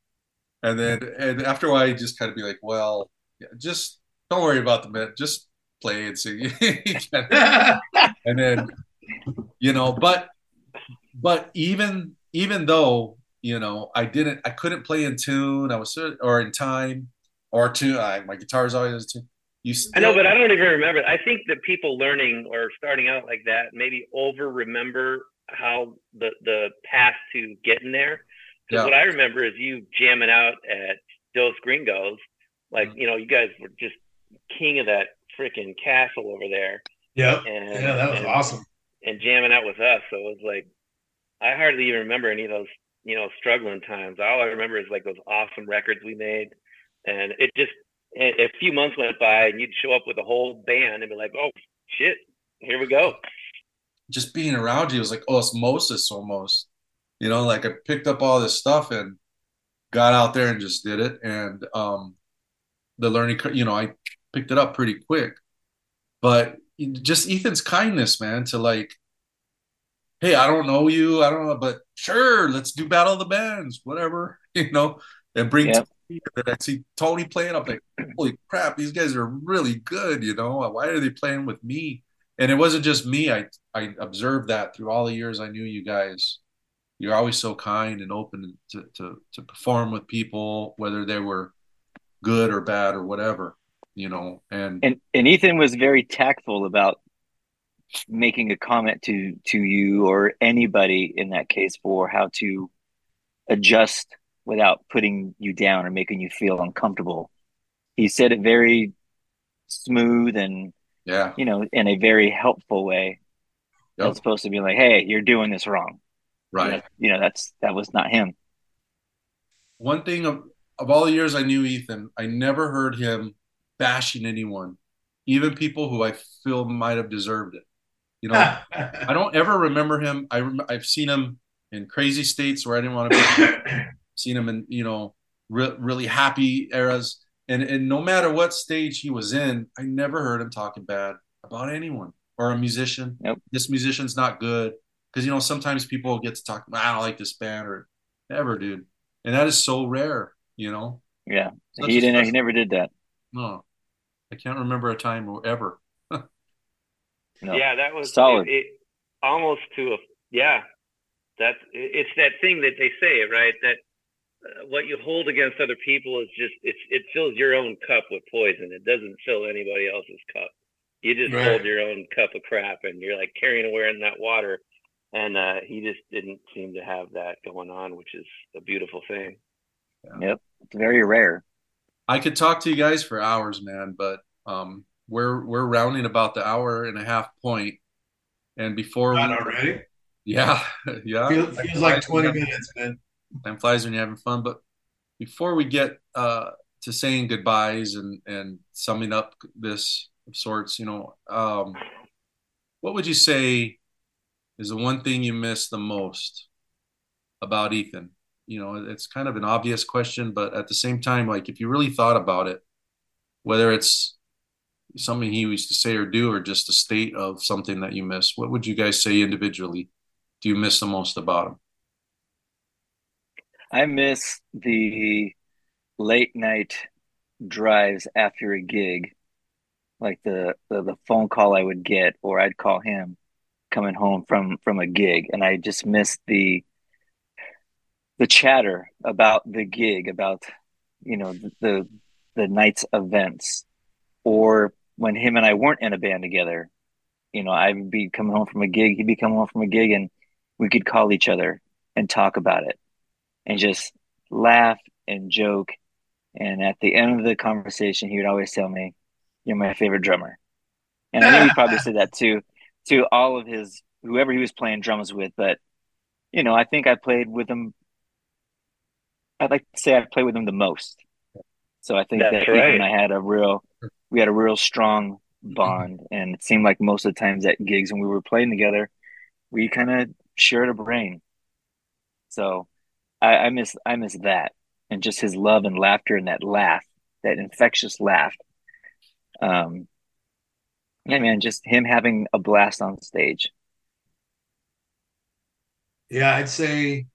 and then and after a while, you just kind of be like, well, yeah, just don't worry about the bit. Just play and sing. *laughs* *laughs* and then, you know, but but even even though you know I didn't, I couldn't play in tune. I was or in time or tune. Uh, I, my guitar is always tune. You still, I know, but I don't even remember. I think that people learning or starting out like that maybe over remember how the the path to getting there. Because yeah. what I remember is you jamming out at Dos Gringos, like mm-hmm. you know, you guys were just king of that freaking castle over there. Yeah, yeah, that was and, awesome. And jamming out with us, so it was like I hardly even remember any of those, you know, struggling times. All I remember is like those awesome records we made, and it just a few months went by, and you'd show up with a whole band and be like, "Oh shit, here we go." Just being around you was like osmosis almost. You know, like I picked up all this stuff and got out there and just did it. And um, the learning, you know, I picked it up pretty quick. But just Ethan's kindness, man, to like, hey, I don't know you, I don't know, but sure, let's do Battle of the Bands, whatever, *laughs* you know, and bring. Tony, and I see Tony playing. I'm like, holy crap, these guys are really good. You know, why are they playing with me? And it wasn't just me. I I observed that through all the years I knew you guys you're always so kind and open to, to, to perform with people, whether they were good or bad or whatever, you know, and, and, and Ethan was very tactful about making a comment to, to you or anybody in that case for how to adjust without putting you down or making you feel uncomfortable. He said it very smooth and, yeah, you know, in a very helpful way. Yep. As opposed to be like, Hey, you're doing this wrong Right. You know, that's that was not him. One thing of of all the years I knew Ethan, I never heard him bashing anyone, even people who I feel might have deserved it. You know, *laughs* I don't ever remember him. I rem- I've seen him in crazy states where I didn't want to be. *coughs* seen him in you know re- really happy eras, and and no matter what stage he was in, I never heard him talking bad about anyone or a musician. Nope. This musician's not good. Because you know sometimes people get to talk I don't like this band or ever dude. And that is so rare you know? Yeah. Such he didn't he never did that. No. I can't remember a time or ever. No. yeah that was solid. it, it, almost to a yeah. That's it's that thing that they say right? That what you hold against other people is just it's it fills your own cup with poison it doesn't fill anybody else's cup you just right. hold your own cup of crap and you're like carrying away in that water and uh, he just didn't seem to have that going on, which is a beautiful thing. Yeah. Yep, it's very rare. I could talk to you guys for hours, man, but um, we're we're rounding about the hour and a half point, and before not we, already. Yeah, *laughs* yeah. Feels, feels like twenty minutes, man. Time flies when you're having fun, but before we get uh, to saying goodbyes and and summing up this of sorts, you know, um, what would you say is the one thing you miss the most about Ethan? You know, it's kind of an obvious question, but at the same time, like if you really thought about it, whether it's something he used to say or do or just a state of something that you miss, what would you guys say individually? Do you miss the most about him? I miss the late night drives after a gig, like the, the, the phone call I would get, or I'd call him coming home from from a gig. And I just missed the the chatter about the gig about you know the the, the night's events. Or when him and I weren't in a band together you know I'd be coming home from a gig he'd be coming home from a gig and we could call each other and talk about it and just laugh and joke and at the end of the conversation he would always tell me you're my favorite drummer and I know he probably said that too to all of his whoever he was playing drums with. But you know, I think I played with him. I'd like to say I played with him the most. So I think That's that right. and I had a real, we had a real strong bond, and it seemed like most of the times at gigs when we were playing together, we kind of shared a brain. So I, I miss I miss that, and just his love and laughter and that laugh, that infectious laugh. Um, yeah, man, just him having a blast on stage. Yeah, I'd say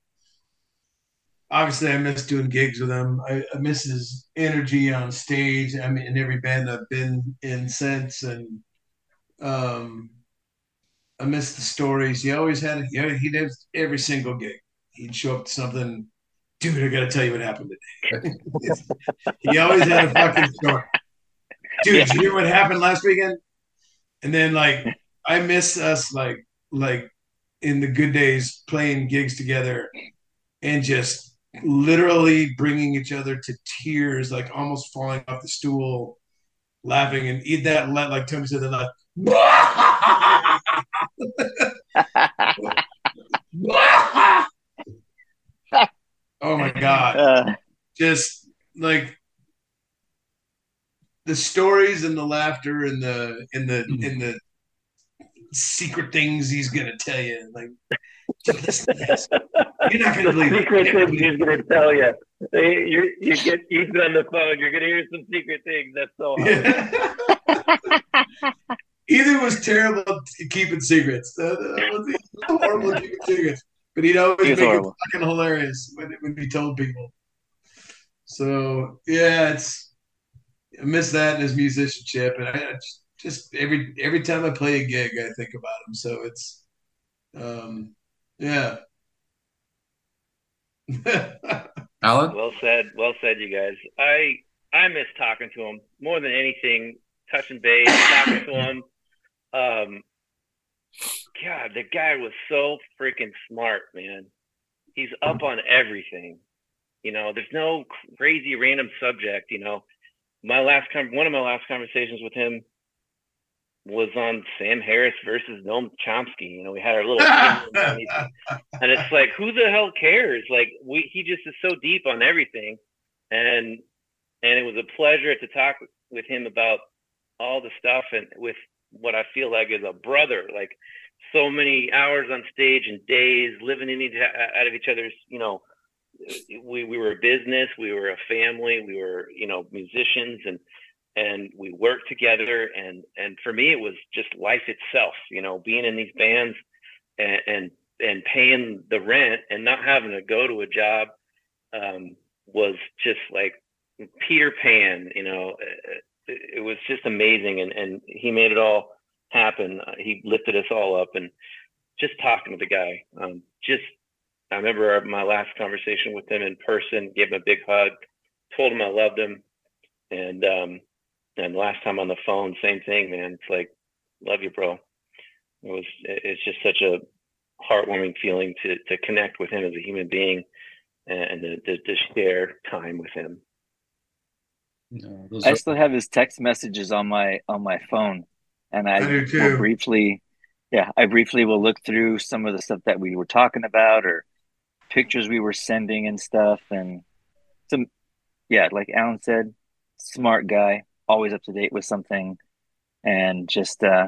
obviously I miss doing gigs with him. I, I, miss his energy on stage. I mean, in every band I've been in since, and um, I miss the stories. He always had. Yeah, he did every single gig. He'd show up to something. Dude, I got to tell you what happened today. *laughs* he always had a fucking story. Dude, yeah. did you hear what happened last weekend? And then like I miss us like like in the good days playing gigs together and just literally bringing each other to tears, like almost falling off the stool, laughing and eat that like Tony said that like *laughs* *laughs* oh my god uh, just like the stories and the laughter and the in the mm-hmm. in the secret things he's gonna tell you. Like, this. You're not gonna believe secret things he's gonna tell you. You you get Ethan on the phone. You're gonna hear some secret things. That's so. Yeah. *laughs* Ethan was terrible at keeping secrets. That, that was, horrible at keeping secrets. But he'd always He make was it fucking hilarious when, when he told people. So yeah, it's I miss that in his musicianship, and I, I just, just every every time I play a gig, I think about him. So it's, um, yeah. *laughs* Allan? Well said. Well said, you guys. I I miss talking to him more than anything. Touching base, talking to him. Um, God, the guy was so freaking smart, man. He's up on everything. You know, there's no crazy random subject. You know, my last con- one of my last conversations with him was on Sam Harris versus Noam Chomsky. You know, we had our little *laughs* and it's like, who the hell cares? Like, we he just is so deep on everything, and and it was a pleasure to talk with him about all the stuff and with what I feel like is a brother. Like, so many hours on stage and days living in each, out of each other's, you know. We we were a business, we were a family, we were you know musicians, and and we worked together. And and for me, it was just life itself. You know, being in these bands and, and and paying the rent and not having to go to a job um, was just like Peter Pan. You know, it, it was just amazing, and and he made it all happen. Uh, he lifted us all up, and just talking to the guy, um, just I remember my last conversation with him in person. Gave him a big hug, told him I loved him, and um, and last time on the phone, same thing, man. It's like, love you, bro. It was. It's just such a heartwarming feeling to to connect with him as a human being and to, to, to share time with him. No, those I are- still have his text messages on my on my phone, and I, I will briefly, yeah, I briefly will look through some of the stuff that we were talking about or pictures we were sending and stuff, and some, yeah, like Allan said, smart guy, always up to date with something, and just uh,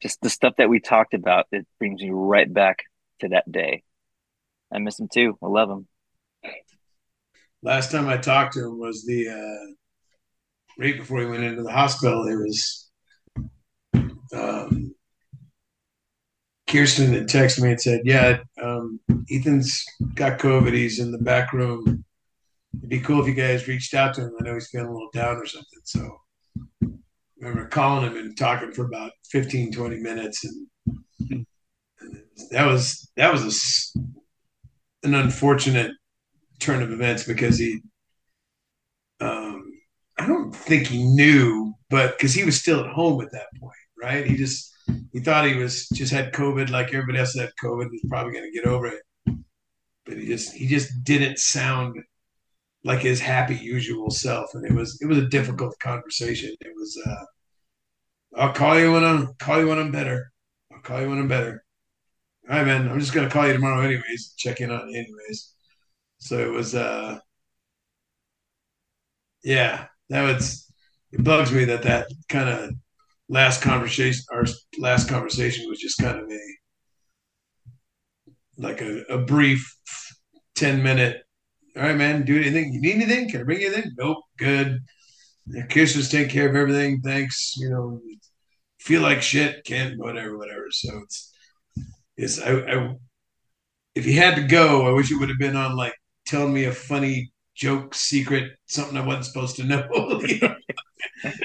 just the stuff that we talked about. It brings me right back to that day. I miss him too. I love him. Last time I talked to him was the uh, right before he went into the hospital. It was um, Kirsten had texted me and said, "Yeah, um, Ethan's got COVID. He's in the back room. It'd be cool if you guys reached out to him. I know he's feeling a little down or something." So I remember calling him and talking for about 15, 20 minutes, and, and that was that was a an unfortunate turn of events because he um I don't think he knew, but because he was still at home at that point, right? He just he thought he was just had COVID like everybody else had COVID, was probably gonna get over it. But he just he just didn't sound like his happy usual self. And it was it was a difficult conversation. It was uh I'll call you when I'm call you when I'm better. I'll call you when I'm better. All right, man. I'm just gonna call you tomorrow anyways, check in on anyways. So it was uh yeah, that was it bugs me that that kind of last conversation our last conversation was just kind of a like a, a brief 10 minute all right man do anything. You need anything? Can i bring you anything? Nope good. Kirsten's take care of everything. Thanks. You know feel like shit. Can't whatever whatever. So it's it's I, I if he had to go i wish it would have been on like telling me a funny joke secret something i wasn't supposed to know *laughs* *laughs* You know?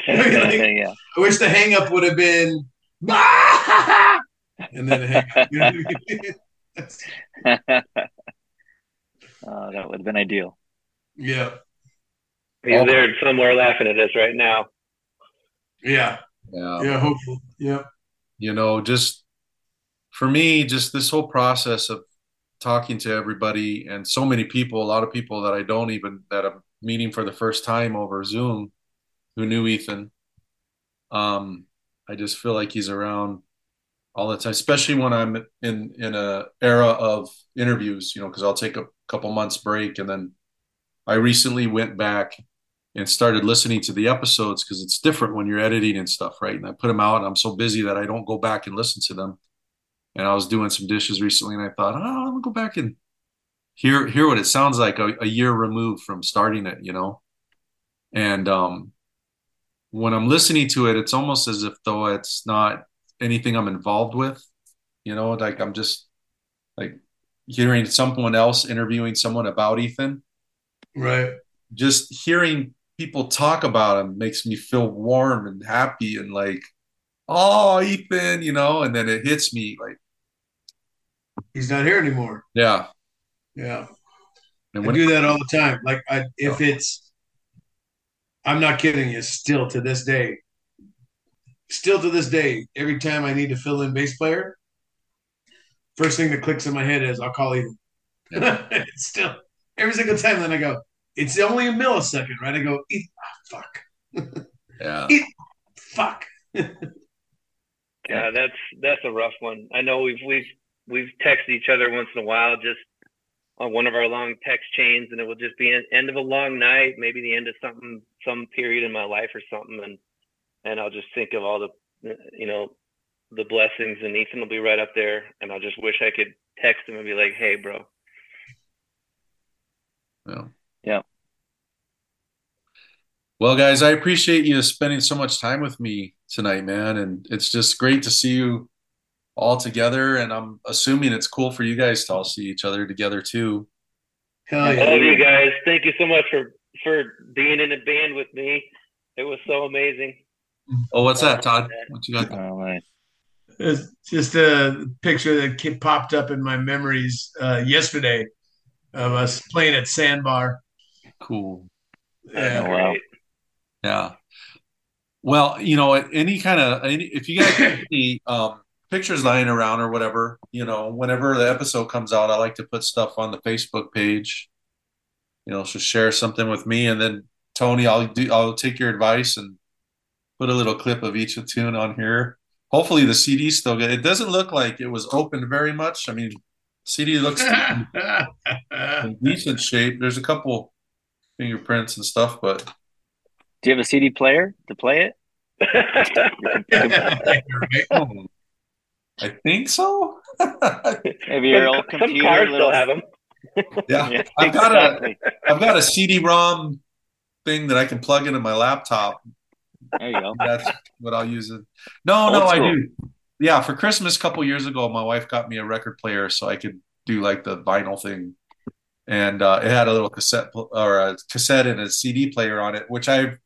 yeah. I wish the hang up would have been and then the hang up. You know I mean? That's- *laughs* Uh, that would have been ideal. yeah, He's Oh. there somewhere laughing at us right now. yeah, yeah. yeah. Hopeful. Yeah, you know just for me just this whole process of talking to everybody and so many people a lot of people that i don't even that i'm meeting for the first time over zoom who knew ethan um i just feel like he's around all the time especially when i'm in in a era of interviews you know because i'll take a couple months break and then i recently went back and started listening to the episodes because it's different when you're editing and stuff, right? And I put them out, and I'm so busy that I don't go back and listen to them. And I was doing some dishes recently, and I thought, oh, I'm gonna go back and hear hear what it sounds like a, a year removed from starting it, you know. And um, when I'm listening to it, it's almost as if though it's not anything I'm involved with, you know, like I'm just like hearing someone else interviewing someone about Ethan. Right. Just hearing people talk about him makes me feel warm and happy and like, oh, Ethan, you know, and then it hits me like, he's not here anymore. Yeah. Yeah. And I do that all the time. Like, I, if it's, I'm not kidding you, still to this day, still to this day, every time I need to fill in bass player, first thing that clicks in my head is I'll call Ethan. *laughs* it's still every single time. Then I go, it's only a millisecond, right? I go, Ethan, oh, fuck. Yeah. *laughs* Ethan, fuck. *laughs* yeah, that's that's a rough one. I know we've we've we've texted each other once in a while, just on one of our long text chains, and it will just be an end of a long night, maybe the end of something, some period in my life or something, and and I'll just think of all the, you know, the blessings, and Ethan will be right up there, and I'll just wish I could text him and be like, "Hey, bro." Yeah. Yeah. Well, guys, I appreciate you spending so much time with me tonight, man, and it's just great to see you all together. And I'm assuming it's cool for you guys to all see each other together too. Hell yeah. Love you guys. Thank you so much for for being in a band with me. It was so amazing. Oh, what's that, Tod? What you got? Oh, nice. It's just a picture that popped up in my memories uh, yesterday of us playing at Sandbar. Cool. Yeah. Oh, wow. Yeah. Well, you know, any kind of any, if you guys have any um, pictures lying around or whatever, you know, whenever the episode comes out, I like to put stuff on the Facebook page. You know, so share something with me, and then Tony, I'll do. I'll take your advice and put a little clip of each tune on here. Hopefully, the CD still good. It doesn't look like it was opened very much. I mean, CD looks *laughs* in decent shape. There's a couple fingerprints and stuff, but Do you have a CD player to play it? *laughs* *laughs* I think so. *laughs* Maybe your old some, computer. some cars little- still have them. yeah, *laughs* Yeah, I've got a exactly. I've got a CD-ROM thing that I can plug into my laptop. There you go. That's what I'll use it. No, no, Old I do. Yeah, for Christmas a couple years ago, my wife got me a record player so I could do like the vinyl thing, and uh, it had a little cassette pl- or a cassette and a CD player on it, which I've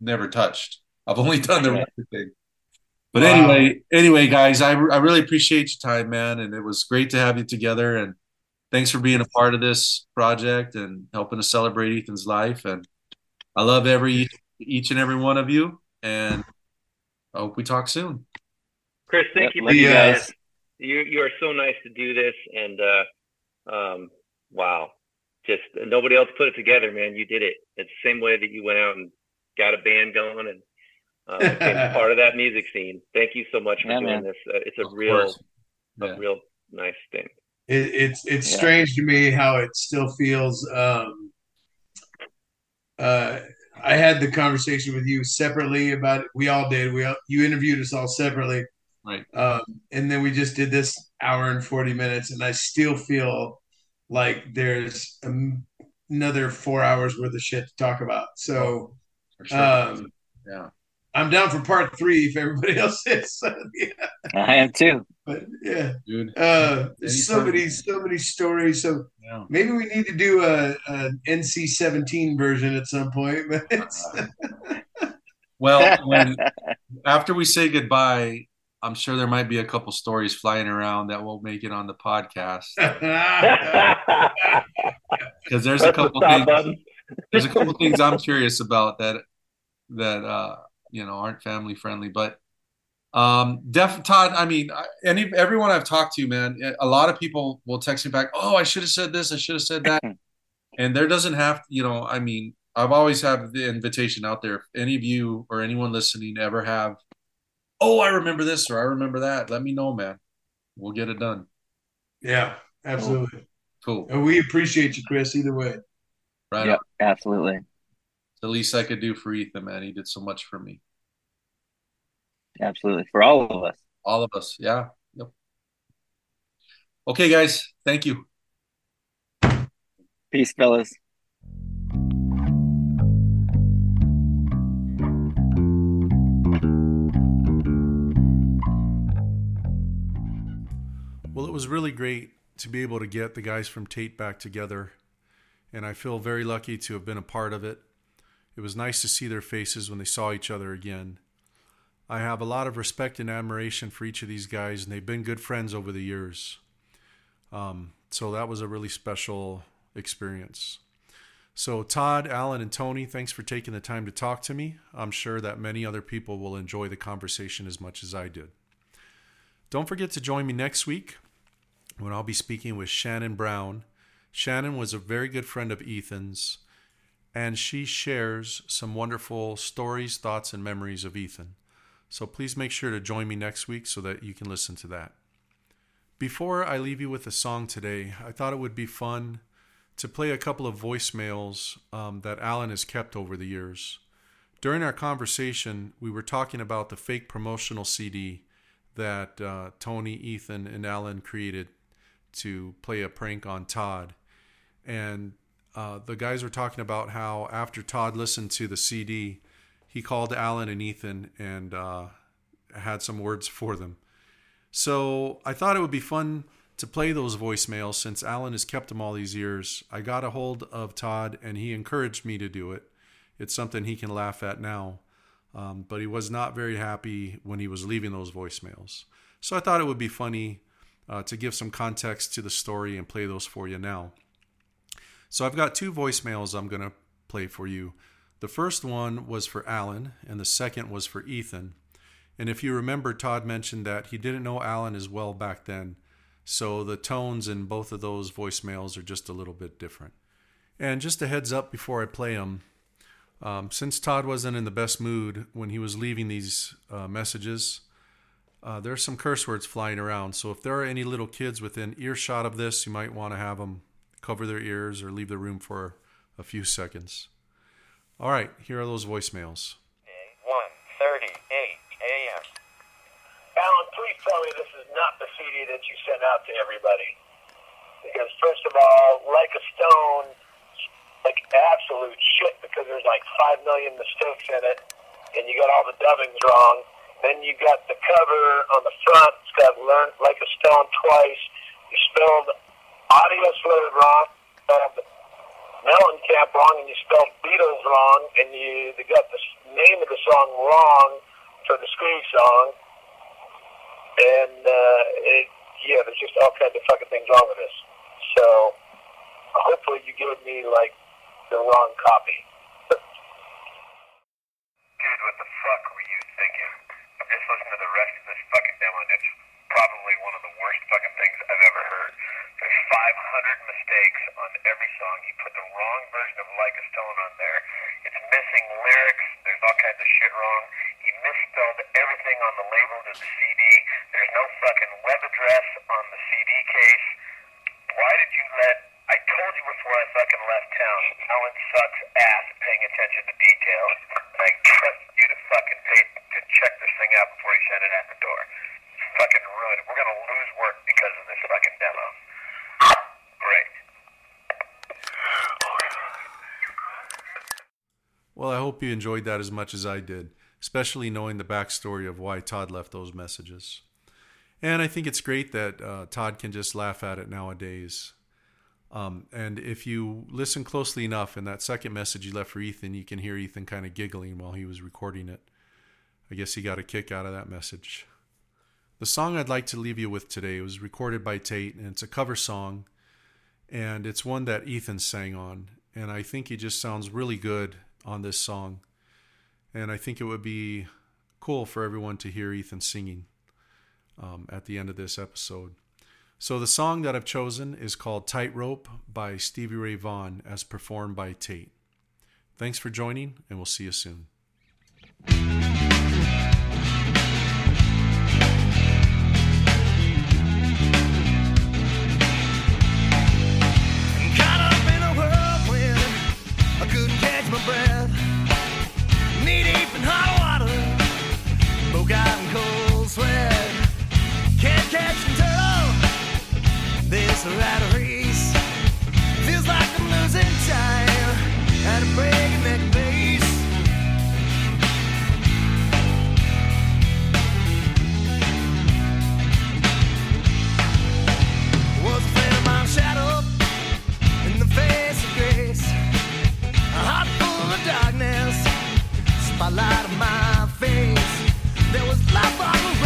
never touched. I've only done the record thing. But Wow. anyway, anyway, guys, I, I really appreciate your time, man, and it was great to have you together. And thanks for being a part of this project and helping to celebrate Ethan's life. And I love every each and every one of you. And I hope we talk soon. Chris, thank Yep, you for you guys. You you are so nice to do this, and uh, um, wow, just nobody else put it together, man. You did it. It's the same way that you went out and got a band going and *laughs* uh, became part of that music scene. Thank you so much for Yeah, doing man. this. Uh, it's a Of real, course. a real nice thing. It, it's it's Yeah. strange to me how it still feels. Um, uh, I had the conversation with you separately about it. We all did. We all, you interviewed us all separately, Right. um, and then we just did this hour and forty minutes, and I still feel like there's um, another four hours worth of shit to talk about. So For sure. um, yeah. I'm down for part three if everybody *laughs* else is. *laughs* Yeah, I am too. but yeah, Dude. uh, there's so many, so many stories. So Yeah. maybe we need to do a, a NC-17 version at some point. But it's, Well, when after we say goodbye, I'm sure there might be a couple stories flying around that won't make it on the podcast *laughs* because there's a That's the couple things. button. There's a couple things I'm curious about that that uh, you know aren't family friendly, but um, def Tod. I mean, any everyone I've talked to, man, a lot of people will text me back. Oh, I should have said this. I should have said that. *laughs* and there doesn't have, you know, I mean, I've always had the invitation out there. If any of you or anyone listening ever have, oh, I remember this or I remember that, let me know, man. We'll get it done. yeah, absolutely. Cool. And we appreciate you, Chris. Either way. Right. Yep, on. absolutely. It's the least I could do for Ethan, man. He did so much for me. Absolutely. For all of us. All of us. Yeah. Yep. Okay, guys. Thank you. Peace, fellas. Well, it was really great to be able to get the guys from Tate back together, and I feel very lucky to have been a part of it. It was nice to see their faces when they saw each other again. I have a lot of respect and admiration for each of these guys, and they've been good friends over the years. Um, so that was a really special experience. So, Tod, Allan, and Tony, thanks for taking the time to talk to me. I'm sure that many other people will enjoy the conversation as much as I did. Don't forget to join me next week when I'll be speaking with Shannon Brown. Shannon was a very good friend of Ethan's, and she shares some wonderful stories, thoughts, and memories of Ethan. So please make sure to join me next week so that you can listen to that. Before I leave you with a song today, I thought it would be fun to play a couple of voicemails um, that Allan has kept over the years. During our conversation, we were talking about the fake promotional CD that uh, Tony, Ethan, and Allan created to play a prank on Tod. And uh, the guys were talking about how after Tod listened to the CD, he called Allan and Ethan and uh, had some words for them. So I thought it would be fun to play those voicemails since Allan has kept them all these years. I got a hold of Tod and he encouraged me to do it. It's something he can laugh at now. Um, but he was not very happy when he was leaving those voicemails. So I thought it would be funny uh, to give some context to the story and play those for you now. So I've got two voicemails I'm going to play for you. The first one was for Allan, and the second was for Ethan. And if you remember, Tod mentioned that he didn't know Allan as well back then, so the tones in both of those voicemails are just a little bit different. And just a heads up before I play them, um, since Tod wasn't in the best mood when he was leaving these uh, messages, uh, there's some curse words flying around. So if there are any little kids within earshot of this, you might want to have them cover their ears or leave the room for a few seconds. All right, here are those voicemails. 1:38 a.m. Allan, please tell me this is not the CD that you sent out to everybody. Because first of all, like a stone, like absolute shit because there's like five million mistakes in it, and you got all the dubbings wrong. Then you got the cover on the front. It's got "Learn Like a Stone" twice. You spelled audio slurred wrong. Spelled Mellencamp wrong and you spelled Beatles wrong and you they got the name of the song wrong for the Scream song. And uh, it, yeah, there's just all kinds of fucking things wrong with this. So hopefully you give me like the wrong copy. Dude, what the fuck were you thinking? Just listening to the rest of this fucking demo and probably one of the worst fucking things I've ever heard. There's 500 mistakes on every song. He put the wrong version of Like a Stone on there. It's missing lyrics. There's all kinds of shit wrong. He misspelled everything on the label to the CD. There's no fucking web address on the CD case. Why did you let... I told you before I fucking left town, Allan sucks ass at paying attention to detail. *laughs* I trusted you to fucking pay to check this thing out before you sent it out the door. Fucking ruined. We're gonna lose work because of this fucking demo. Great. Well, I hope you enjoyed that as much as I did, especially knowing the backstory of why Tod left those messages. And I think it's great that uh, Tod can just laugh at it nowadays. Um, and if you listen closely enough in that second message you left for Ethan, you can hear Ethan kind of giggling while he was recording it. I guess he got a kick out of that message. The song I'd like to leave you with today was recorded by Tate, and it's a cover song, and it's one that Ethan sang on. And I think he just sounds really good on this song. And I think it would be cool for everyone to hear Ethan singing um, at the end of this episode. So the song that I've chosen is called Tightrope by Stevie Ray Vaughan as performed by Tate. Thanks for joining, and we'll see you soon. catch a turtle. This rat race feels like I'm losing time at a breakneck pace. Was a friend of mine shadow in the face of grace, a heart full of darkness, spotlight on my face. There was life on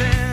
a